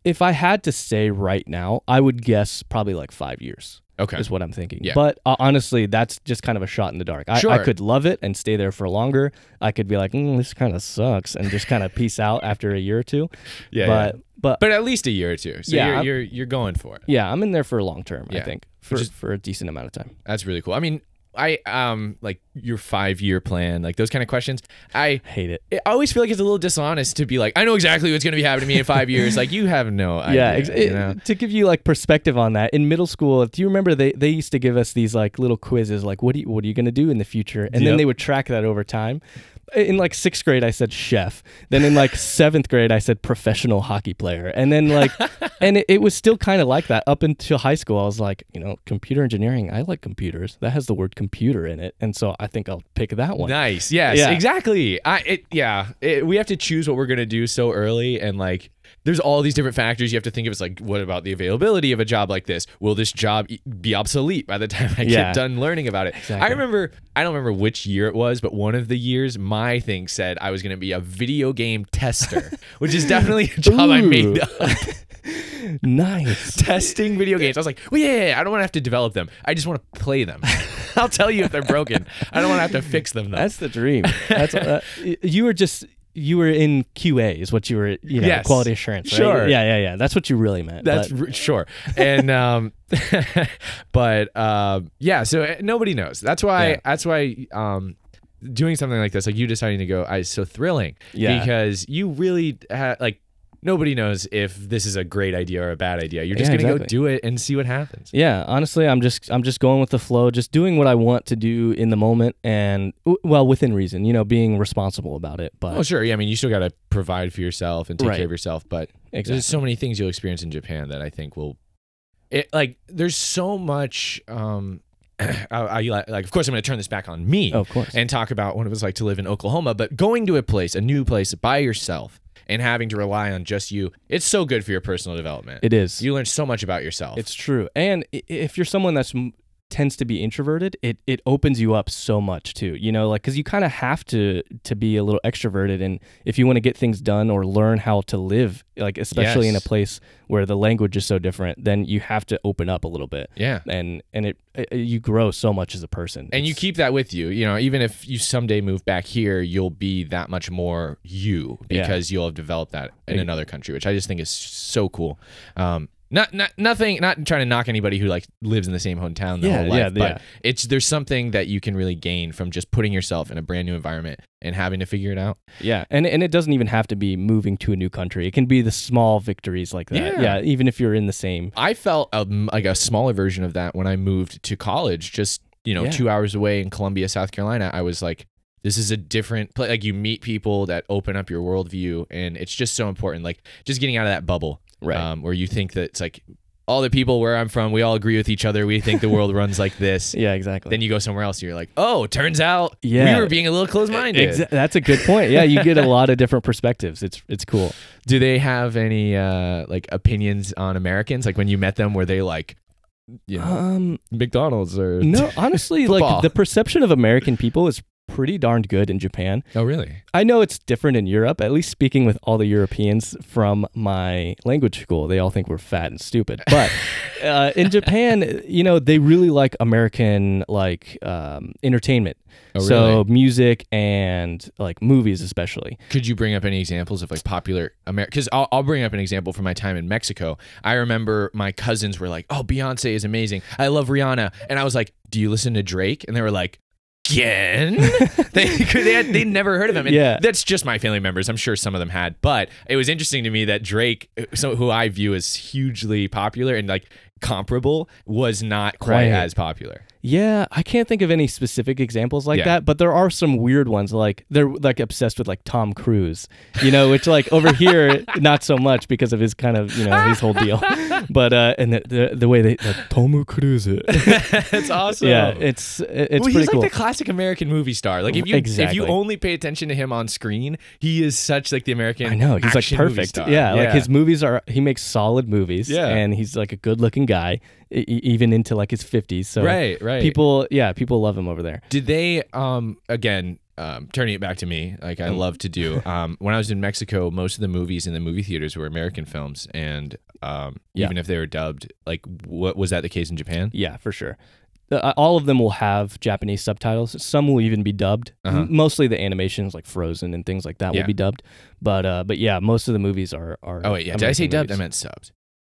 If I had to say right now, I would guess probably like five years Okay. is what I'm thinking. Yeah. But uh, honestly, that's just kind of a shot in the dark. I, I could love it and stay there for longer. I could be like, mm, this kind of sucks, and just kind of peace out after a year or two. Yeah, but yeah. but But at least a year or two. So Yeah, you're, I'm- you're you're going for it. yeah, I'm in there for long term. I think for is- for a decent amount of time. That's really cool. I mean, I um like your five year plan, like those kind of questions. I Hate it. I always feel like it's a little dishonest to be like, I know exactly what's going to be happening to me in five years. Like you have no idea. yeah, ex- you it- to give you like perspective on that, in middle school, do you remember they, they used to give us these like little quizzes, like what do you, what are you gonna do in the future, and Yep. then they would track that over time. In like sixth grade, I said chef. Then in like seventh grade, I said professional hockey player, and then like, and it, it was still kind of like that up until high school. I was like, you know, computer engineering. I like computers. That has the word computer in it, and so I think I'll pick that one. Nice. Yes. Yeah. Exactly. I. It. Yeah. It, we have to choose what we're gonna do so early, and like, there's all these different factors you have to think of. It's like, what about the availability of a job like this? Will this job be obsolete by the time I Yeah. get done learning about it? I remember. I don't remember which year it was, but one of the years, my thing said I was gonna be a video game tester, which is definitely a job I made up. Nice. testing video games. I was like, well, yeah, yeah, yeah, I don't want to have to develop them. I just want to play them. I'll tell you if they're broken. I don't want to have to fix them though. That's the dream. That's uh, you were just you were in QA is what you were you know Yes. quality assurance. Right? Sure. Yeah, yeah, yeah. That's what you really meant. That's but- r- sure. And um but uh yeah, so uh, nobody knows. That's why Yeah. that's why um doing something like this like you deciding to go is so thrilling Yeah. because you really ha- like nobody knows if this is a great idea or a bad idea. You're just Yeah, going to go do it and see what happens. yeah, honestly, I'm just I'm just going with the flow, just doing what I want to do in the moment, and well within reason. You know, being responsible about it. But Oh, sure. Yeah, I mean, you still got to provide for yourself and take Right. care of yourself, but exactly. there's so many things you'll experience in Japan that I think will it like there's so much um I, I like of course I'm going to turn this back on me Oh, of course. and talk about what it was like to live in Oklahoma, but going to a place, a new place by yourself and having to rely on just you, it's so good for your personal development. it is. you learn so much about yourself. It's true. And if you're someone that's tends to be introverted, it it opens you up so much too. You know, like cuz you kind of have to to be a little extroverted and if you want to get things done or learn how to live, like especially in a place where the language is so different, then you have to open up a little bit. yeah. And and it, it you grow so much as a person. And you keep that with you. You know, even if you someday move back here, you'll be that much more you Yeah. because you'll have developed that in another country, which I just think is so cool. Um, not, not nothing. Not trying to knock anybody who like lives in the same hometown the Yeah, whole life, yeah, but yeah. it's there's something that you can really gain from just putting yourself in a brand new environment and having to figure it out. Yeah, and and it doesn't even have to be moving to a new country. It can be the small victories like that. Yeah. Yeah, even if you're in the same. I felt a, like a smaller version of that when I moved to college, just you know, Yeah. two hours away in Columbia, South Carolina. I was like, this is a different place. Like you meet people that open up your worldview, and it's just so important. Like just getting out of that bubble, Right. Um, where you think that it's like all the people where I'm from, we all agree with each other. We think the world runs like this. Yeah, exactly. Then you go somewhere else, you're like, oh, turns out Yeah. we were being a little closed-minded. Exa- that's a good point. Yeah, you get a lot of different perspectives. It's it's cool. Do they have any uh, like opinions on Americans? Like when you met them, were they like, you know, Um, McDonald's or no, honestly, like the perception of American people is pretty darned good in Japan. Oh, really? I know it's different in Europe. At least speaking with all the Europeans from my language school, they all think we're fat and stupid. But uh, in Japan, you know, they really like American like um, entertainment. Oh, So really? music and like movies, especially. Could you bring up any examples of like popular American? Because I'll, I'll bring up an example from my time in Mexico. I remember my cousins were like, "Oh, Beyonce is amazing. I love Rihanna," and I was like, "Do you listen to Drake?" And they were like. Again, they they had they'd never heard of him. And Yeah. that's just my family members. I'm sure some of them had, but it was interesting to me that Drake, so who I view as hugely popular and like comparable, was not quite Right. as popular. Yeah, I can't think of any specific examples like Yeah. that, but there are some weird ones. Like they're like obsessed with like Tom Cruise, you know, which like over here not so much because of his kind of you know his whole deal. But uh, and the the, the way they the Tom Cruise, That's awesome. yeah, it's it's well, pretty he's cool. like the classic American movie star. Like if you if you only pay attention to him on screen, he is such like the American. I know he's like perfect. star. Yeah, like his movies are he makes solid movies. Yeah. and he's like a good looking guy, e- even into like his fifties. So right, right. people, yeah, people love him over there. did they um again um, turning it back to me, like I Mm. love to do. Um, when I was in Mexico, most of the movies in the movie theaters were American films, and um, Yeah. even if they were dubbed, like what was that the case in Japan? Yeah, for sure. Uh, all of them will have Japanese subtitles. Some will even be dubbed. Uh-huh. Mostly the animations like Frozen and things like that Yeah. will be dubbed. But uh, but yeah, most of the movies are are. Oh wait, yeah. Did I say American dubbed? I meant subbed.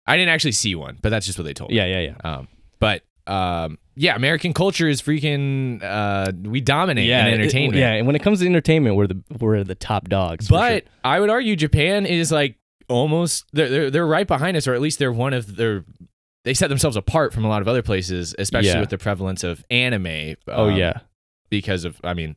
I didn't actually see one, but that's just what they told me. Yeah, yeah, yeah. Um, but um, yeah, American culture is freaking. Uh, we dominate yeah, in it- entertainment. yeah, and when it comes to entertainment, we're the we're the top dogs. But sure. I would argue Japan is like almost they're, they're they're right behind us, or at least they're one of their. They set themselves apart from a lot of other places, especially Yeah. with the prevalence of anime. oh um, yeah, because of I mean,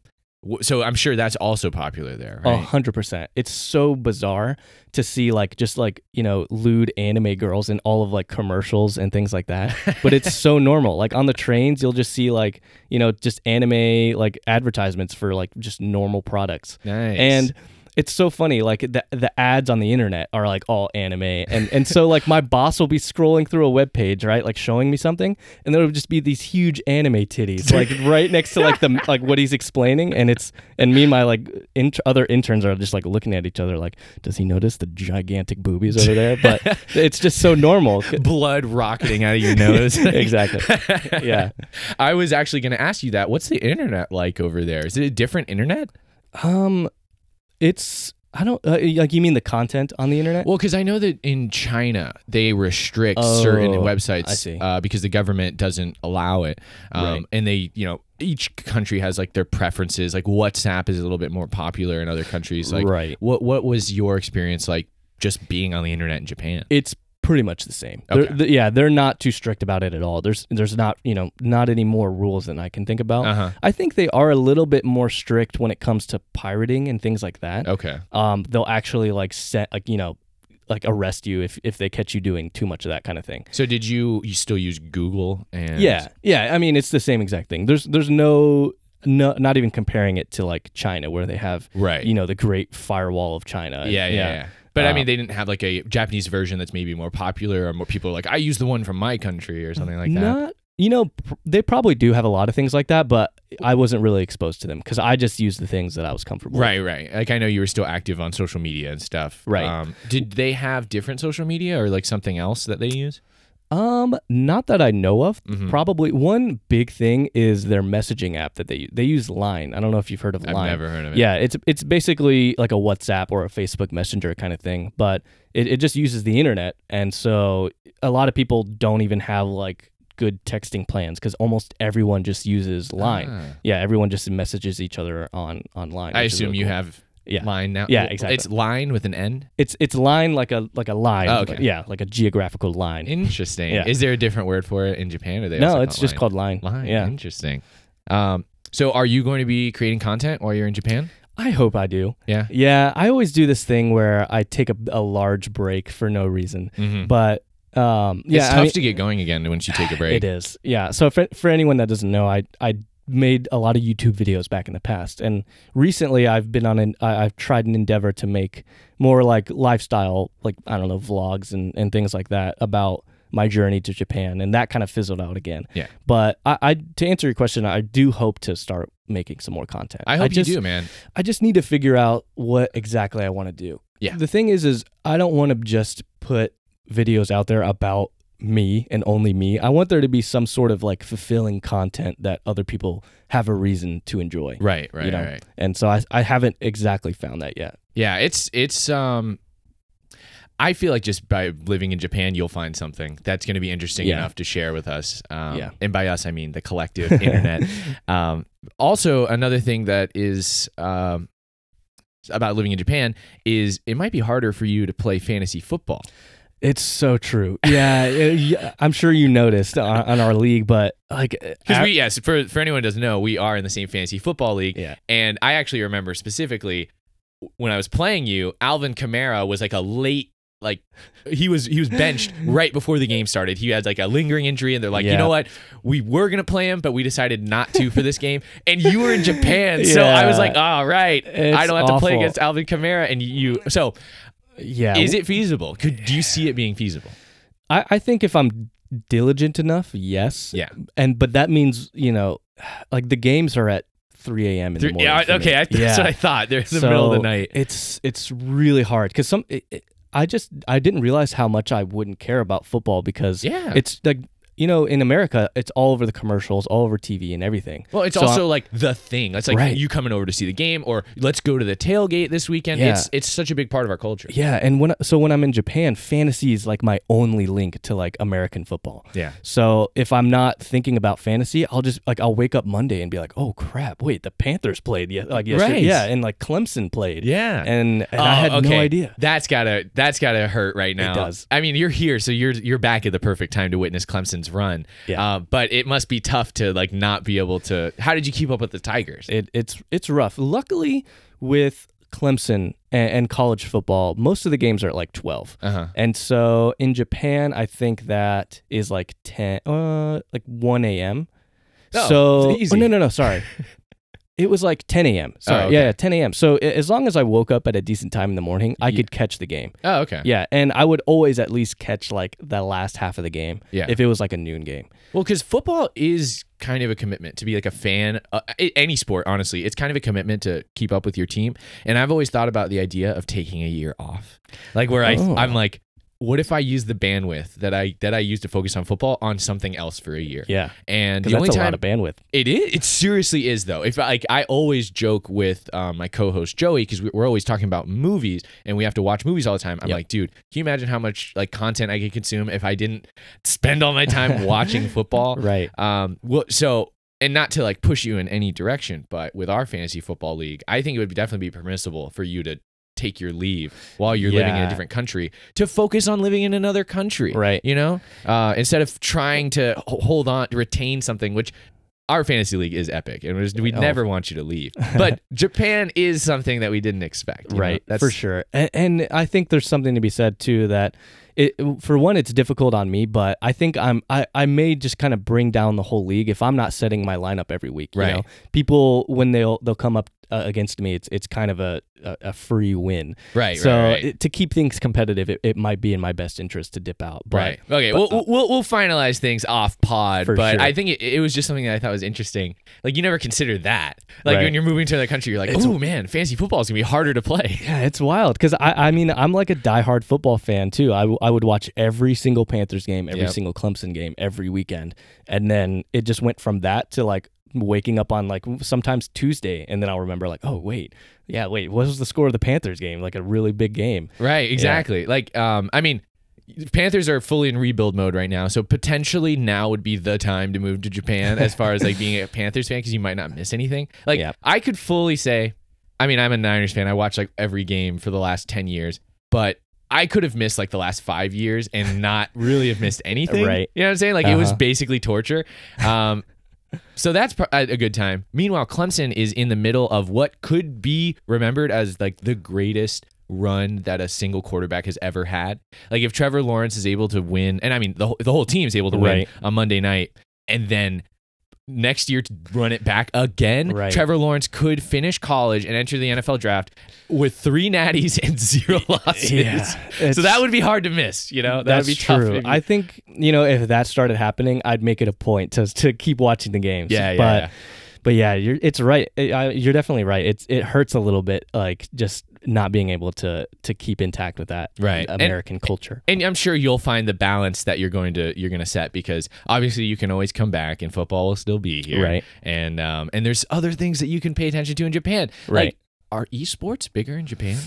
so I'm sure that's also popular there, a right? hundred percent. It's so bizarre to see like just like you know lewd anime girls in all of like commercials and things like that. but it's so normal. Like on the trains, you'll just see like you know just anime like advertisements for like just normal products. nice. And it's so funny, like the the ads on the internet are like all anime, and and so like my boss will be scrolling through a web page, right, like showing me something, and there would just be these huge anime titties, like right next to like the like what he's explaining, and it's and me and my like int- other interns are just like looking at each other, like, does he notice the gigantic boobies over there? But it's just so normal. blood rocketing out of your nose. exactly. Yeah. I was actually going to ask you that. What's the internet like over there? Is it a different internet? Um, it's I don't uh, like you mean the content on the internet. Well, because I know that in China they restrict certain Oh, websites I see. Uh, because the government doesn't allow it, um, Right. and they, you know, each country has like their preferences. Like WhatsApp is a little bit more popular in other countries. Like, right. what what was your experience like just being on the internet in Japan? it's pretty much the same. They're- Okay. th- yeah, they're not too strict about it at all. There's there's not you know not any more rules than I can think about. Uh huh. I think they are a little bit more strict when it comes to pirating and things like that. Okay. Um, they'll actually like set like you know like arrest you if if they catch you doing too much of that kind of thing. So did you you still use Google and Yeah, yeah. I mean, it's the same exact thing. There's there's no no not even comparing it to like China where they have right you know the Great Firewall of China. yeah yeah yeah. But I Uh, mean, they didn't have like a Japanese version that's maybe more popular, or more people are like, I use the one from my country, or something like that. Not, you know, pr- they probably do have a lot of things like that, but I wasn't really exposed to them because I just used the things that I was comfortable. with. Right, right. Like I know you were still active on social media and stuff. Right. Um, did they have different social media or like something else that they use? Um, not that I know of. Mhm. Probably one big thing is their messaging app that they they use Line. I don't know if you've heard of I've Line. never heard of it. Yeah, it's it's basically like a WhatsApp or a Facebook Messenger kind of thing, but it, it just uses the internet, and so a lot of people don't even have like good texting plans because almost everyone just uses Line. Ah. Yeah, everyone just messages each other on online. I assume really you cool. have Yeah. line now. Yeah, exactly. It's line with an N. It's it's line like a like a line. Oh, okay. but yeah, like a geographical line. Interesting. Yeah. Is there a different word for it in Japan? Or they no, it's just line? called line. line. Yeah, Interesting. Um, so are you going to be creating content while you're in Japan? I hope I do. Yeah. Yeah, I always do this thing where I take a, a large break for no reason, Mm-hmm. but um, yeah, it's I tough mean- to get going again once you take a break. It is. Yeah. So for, for anyone that doesn't know, I I made a lot of YouTube videos back in the past, and recently I've been on an I, I've tried an endeavor to make more like lifestyle, like I don't know, vlogs and and things like that about my journey to Japan, and that kind of fizzled out again. Yeah. But I, I to answer your question, I do hope to start making some more content. I hope just, you do, man. I just need to figure out what exactly I want to do. Yeah. The thing is, is I don't want to just put videos out there about me and only me. I want there to be some sort of like fulfilling content that other people have a reason to enjoy. Right, right, you know? right. And so I, I haven't exactly found that yet. Yeah, it's it's um I feel like just by living in Japan, you'll find something that's going to be interesting Yeah. enough to share with us. Um, Yeah. And by us, I mean the collective internet. Um, also, another thing that is um, about living in Japan is it might be harder for you to play fantasy football. It's so true. Yeah, uh, I'm sure you noticed on, on our league, but like, Because we, yes, for, for anyone who doesn't know, we are in the same fantasy football league. yeah, And I actually remember specifically when I was playing you, Alvin Kamara was like a late like he was he was benched right before the game started. He had like a lingering injury and they're like, "You know what? We were going to play him, but we decided not to for this game." And you were in Japan. So I was Yeah. like, "All right. I It's don't have to play against Alvin Kamara and you." So, yeah. is it feasible? Could do you see it being feasible? I, I think if I'm diligent enough, yes. Yeah. And but that means you know, like the games are at 3 a.m. in the morning. yeah, okay, I, that's Yeah. what I thought. They're in the middle of the night. It's it's really hard because some it, it- I just I didn't realize how much I wouldn't care about football because Yeah. it's like you know in America it's all over the commercials, all over TV and everything. Well, it's So also I'm- like the thing. It's like Right. you coming over to see the game, or let's go to the tailgate this weekend. Yeah. It's it's such a big part of our culture. yeah, and when so when I'm in Japan, fantasy is like my only link to like American football. Yeah. So if I'm not thinking about fantasy, I'll just like I'll wake up Monday and be like, oh crap, wait, the Panthers played yeah, like yesterday, Right. yeah, and like Clemson played, Yeah. and, and I Oh, had no okay. idea. That's gotta that's gotta hurt right now. It does. I mean, you're here, so you're you're back at the perfect time to witness Clemson's run. Yeah. Uh, but it must be tough to like not be able to. How did you keep up with the Tigers? It, it's it's rough. Luckily, with Clemson and, and college football, most of the games are at like twelve. Uh huh. And so in Japan, I think that is like ten, uh, like one a.m. Oh, so oh, no, no, no, sorry. It was like 10 a.m. Sorry, Oh, okay. yeah, yeah, 10 a.m. So a- as long as I woke up at a decent time in the morning, I could catch the game. Oh, okay. Yeah, and I would always at least catch like the last half of the game. Yeah. if it was like a noon game. Well, because football is kind of a commitment to be like a fan. Uh, any sport, honestly, it's kind of a commitment to keep up with your team. And I've always thought about the idea of taking a year off, like where Oh. I I'm like, what if I use the bandwidth that I that I use to focus on football on something else for a year? Yeah, And the only that's a time lot of bandwidth. it is. It seriously is, though. If like I always joke with um, my co-host Joey because we're always talking about movies and we have to watch movies all the time. I'm Yep. like, dude, can you imagine how much like content I could consume if I didn't spend all my time watching football? Right. Um. Well, so and not to like push you in any direction, but with our fantasy football league, I think it would definitely be permissible for you to take your leave while you're living in a different country to focus on living in another country Right. you know uh, instead of trying to hold on to retain something which our fantasy league is epic and we Oh. never want you to leave but japan is something that we didn't expect right that's for sure and, and i think there's something to be said too that it for one it's difficult on me but i think i'm i, I may just kind of bring down the whole league if i'm not setting my lineup every week you Right. know people when they'll they'll come up uh, against me it's it's kind of a a, a free win right so right, right. it- to keep things competitive it, it might be in my best interest to dip out but Right. Okay. but, we'll, we'll we'll finalize things off pod, but sure. I think it, it was just something that I thought was interesting. Like you never consider that. Like Right. when you're moving to another country, you're like, oh man, fantasy football is gonna be harder to play. Yeah, it's wild because I, I mean, I'm like a diehard football fan too. I, w- I would watch every single Panthers game, every Yep. single Clemson game, every weekend. And then it just went from that to like waking up on like sometimes Tuesday. And then I'll remember, like, oh, wait, yeah, wait, what was the score of the Panthers game? Like a really big game. Right. Exactly. Like um, I mean. Panthers are fully in rebuild mode right now, so potentially now would be the time to move to Japan as far as like being a Panthers fan because you might not miss anything. Like Yeah. I could fully say, I mean, I'm a Niners fan. I watch like every game for the last ten years, but I could have missed like the last five years and not really have missed anything. Right. You know what I'm saying? Like it was Uh-huh. basically torture. Um, so that's a good time. Meanwhile, Clemson is in the middle of what could be remembered as like the greatest run that a single quarterback has ever had. Like if Trevor Lawrence is able to win, and I mean the whole, the whole team is able to win Right. on Monday night, and then next year to run it back again, Right. Trevor Lawrence could finish college and enter the NFL draft with three natties and zero losses. Yeah, so that would be hard to miss. You know, that That's would be true. you- I think, you know, if that started happening, I'd make it a point to, to keep watching the games. yeah, yeah, But yeah. But yeah, you're it's right. I- I- You're definitely right. It's it hurts a little bit, like just not being able to to keep intact with that Right. And- American culture. and I'm sure you'll find the balance that you're going to you're going to set because obviously you can always come back and football will still be here, Right. And um and there's other things that you can pay attention to in Japan, Right. Like, are esports bigger in Japan?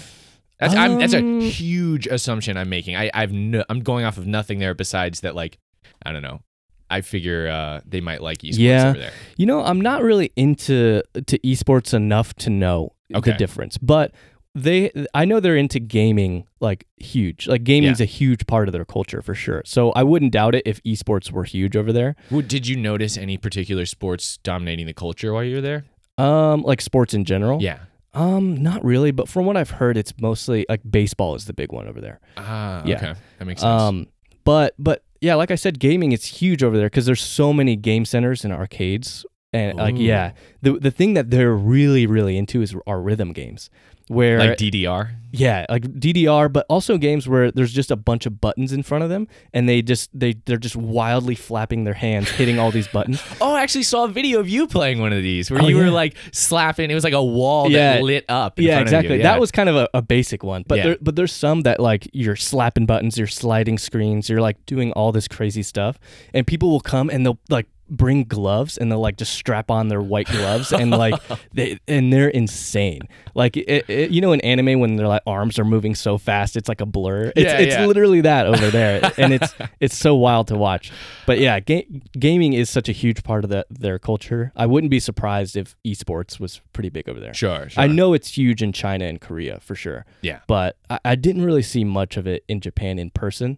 That's I'm, that's a Um, huge assumption I'm making. I I've no, I'm going off of nothing there besides that like I don't know. I figure uh, they might like esports Yeah. over there. You know, I'm not really into to esports enough to know Okay. the difference, but they I know they're into gaming like huge. Like gaming's a huge part of their culture for sure. So I wouldn't doubt it if esports were huge over there. Well, did you notice any particular sports dominating the culture while you were there? Um like sports in general. Yeah. Um not really, but from what I've heard it's mostly like baseball is the big one over there. Ah, Yeah. okay. That makes sense. Um, but but yeah, like I said, gaming is huge over there because there's so many game centers and arcades And like yeah, the the thing that they're really really into is are rhythm games, where Like DDR. yeah, like DDR, but also games where there's just a bunch of buttons in front of them, and they just they they're just wildly flapping their hands, hitting all these buttons. Oh, I actually saw a video of you playing one of these where Oh, you were like slapping. It was like a wall Yeah. that lit up. In yeah, front of you. exactly. Yeah. That was kind of a, a basic one, but Yeah. there, but there's some that like you're slapping buttons, you're sliding screens, you're like doing all this crazy stuff, and people will come and they'll like bring gloves and they'll like just strap on their white gloves and like they and they're insane. Like it, it, you know in anime when their like arms are moving so fast, it's like a blur. It's Yeah, it's yeah. literally that over there, and it's it's so wild to watch. But yeah, ga- gaming is such a huge part of the, their culture. I wouldn't be surprised if esports was pretty big over there. sure. sure. I know it's huge in China and Korea for sure. Yeah. But I, I didn't really see much of it in Japan in person,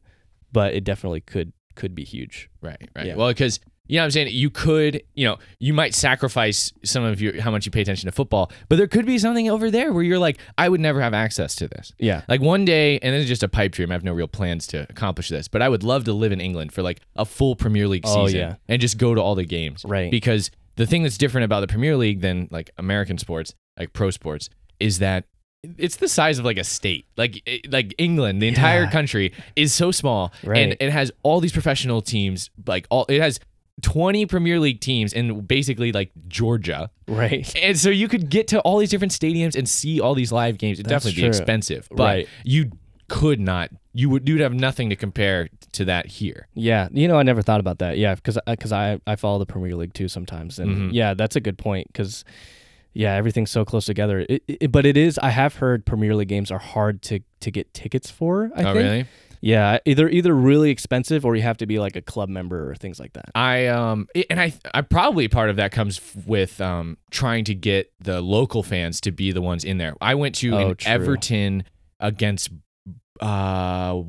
but it definitely could could be huge. Right, right. Yeah. Well, because you know what I'm saying, you could, you know, you might sacrifice some of your how much you pay attention to football, but there could be something over there where you're like, I would never have access to this. Yeah. Like one day, and this is just a pipe dream. I have no real plans to accomplish this, but I would love to live in England for like a full Premier League Oh, season yeah. and just go to all the games. Right. Because the thing that's different about the Premier League than like American sports, like pro sports, is that it's the size of like a state. Like eh, like England, the entire Yeah. country is so small, and it has all these professional teams. Like all, it has. 20 Premier League teams and basically like Georgia. Right. And so you could get to all these different stadiums and see all these live games. It'd That's definitely true. be expensive, but Right. you could not. You would. You'd have nothing to compare to that here. Yeah. You know, I never thought about that. Yeah, because because I I follow the Premier League too sometimes, and Mhm. yeah, that's a good point because. Yeah, everything's so close together. It, it, but it is. I have heard Premier League games are hard to, to get tickets for. I oh, think. really? Yeah, either either really expensive or you have to be like a club member or things like that. I um and I I probably part of that comes with um trying to get the local fans to be the ones in there. I went to Oh. Everton against uh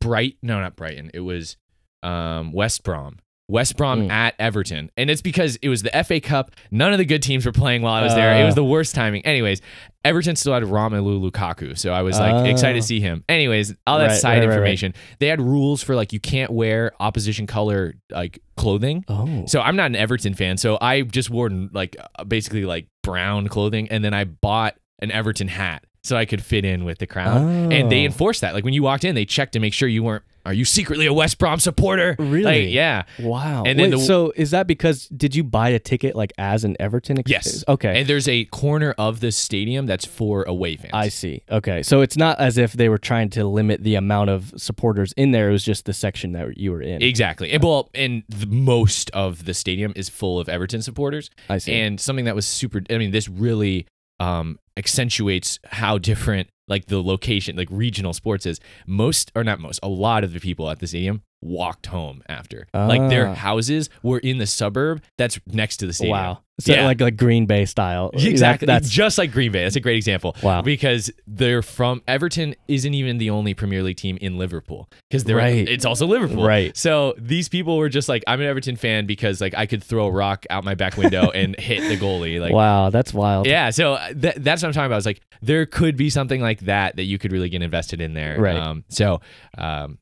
Bright no not Brighton it was um West Brom. West Brom Mm. at Everton. And it's because it was the FA Cup. None of the good teams were playing while I was there. It was Uh. the worst timing. Anyways, Everton still had Romelu Lukaku. So I was like Oh. excited to see him. Anyways, all that Right, side right, right, right. information. They had rules for like you can't wear opposition color like clothing. Oh, So I'm not an Everton fan. So I just wore like uh, basically like brown clothing, and then I bought an Everton hat so I could fit in with the crowd. And they Oh. enforced that. Like when you walked in, they checked to make sure you weren't. Are you secretly a West Brom supporter? Really? Like, yeah. wow. and then Wait, the- so is that because did you buy a ticket like as an Everton? ex- Yes. Okay. And there's a corner of the stadium that's for away fans. I see. Okay. So it's not as if they were trying to limit the amount of supporters in there. It was just the section that you were in. Exactly. And well, and the, most of the stadium is full of Everton supporters. I see. And something that was super, I mean, this really um, accentuates how different like the location, like regional sports is. Most, or not most, a lot of the people at the stadium walked home after. Like their Ah. houses were in the suburb that's next to the stadium. wow. So Yeah. like like Green Bay style. Exactly. That- that's just like Green Bay. That's a great example. Wow. Because they're from Everton isn't even the only Premier League team in Liverpool because they're Right. it's also Liverpool. Right. So these people were just like, I'm an Everton fan because like I could throw a rock out my back window and hit the goalie. Like wow. That's wild. yeah, so uh, th- that's what I'm talking about. It's like there could be something like that that you could really get invested in there. Right. Um, so, um,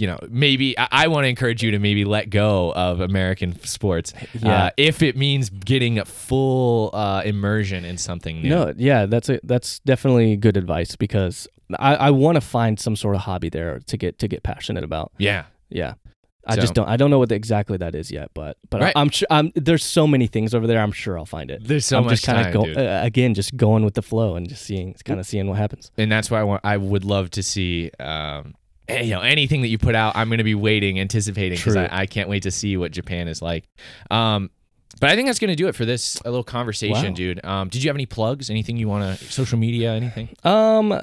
you know, maybe I, I want to encourage you to maybe let go of American sports, Yeah. uh, if it means getting a full uh, immersion in something new. No, yeah, that's a that's definitely good advice because I, I want to find some sort of hobby there to get to get passionate about. Yeah. Yeah. I So- just don't I don't know what exactly that is yet, but but Right. I, am sure I'm there's so many things over there. I'm sure I'll find it. There's so I'm much just kinda time, go, dude. uh, again just going with the flow and just seeing kind of seeing what happens. and that's why I want. I would love to see. Um, you know, anything that you put out, I'm going to be waiting, anticipating because. I, I can't wait to see what Japan is like. Um, but I think that's going to do it for this a little conversation, Wow. dude. Um, did you have any plugs? Anything you want to? Social media? Anything? Um,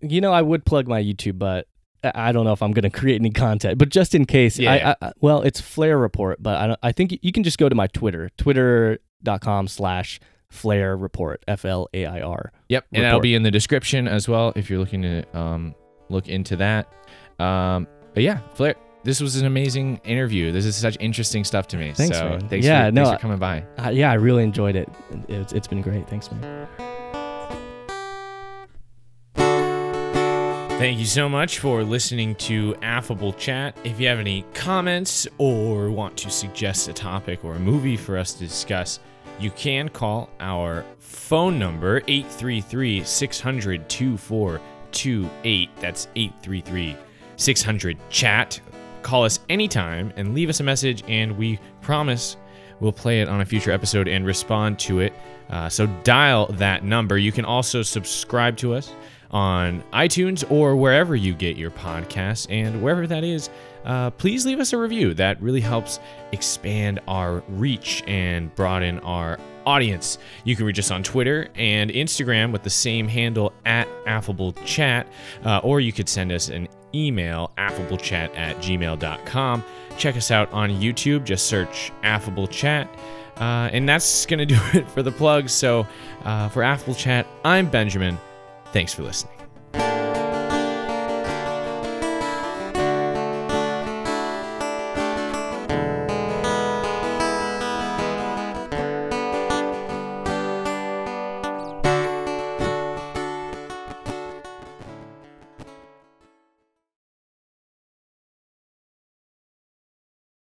you know, I would plug my YouTube, but I don't know if I'm going to create any content. But just in case, Yeah. I, I, well, it's Flair Report, but I don't, I think you can just go to my Twitter, twitter.com slash Flair Report, F L A I R. Yep, and that'll be in the description as well if you're looking to um, look into that. Um, but yeah, Flair, this was an amazing interview. This is such interesting stuff to me. Thanks, so man. thanks Yeah, for, no, thanks for coming by. Uh, yeah, I really enjoyed it. It's, it's been great. Thanks, man. Thank you so much for listening to Affable Chat. If you have any comments or want to suggest a topic or a movie for us to discuss, you can call our phone number 833 600 2428. That's 833 600 chat. Call us anytime and leave us a message, and we promise we'll play it on a future episode and respond to it. Uh, so dial that number. You can also subscribe to us on iTunes or wherever you get your podcasts. And wherever that is, uh, please leave us a review. That really helps expand our reach and broaden our audience. You can reach us on Twitter and Instagram with the same handle at Affable Chat, uh, or you could send us an email, affablechat at gmail.com. Check us out on YouTube. Just search Affable Chat. Uh, and that's going to do it for the plugs. So, uh, for Affable Chat, I'm Benjamin. Thanks for listening.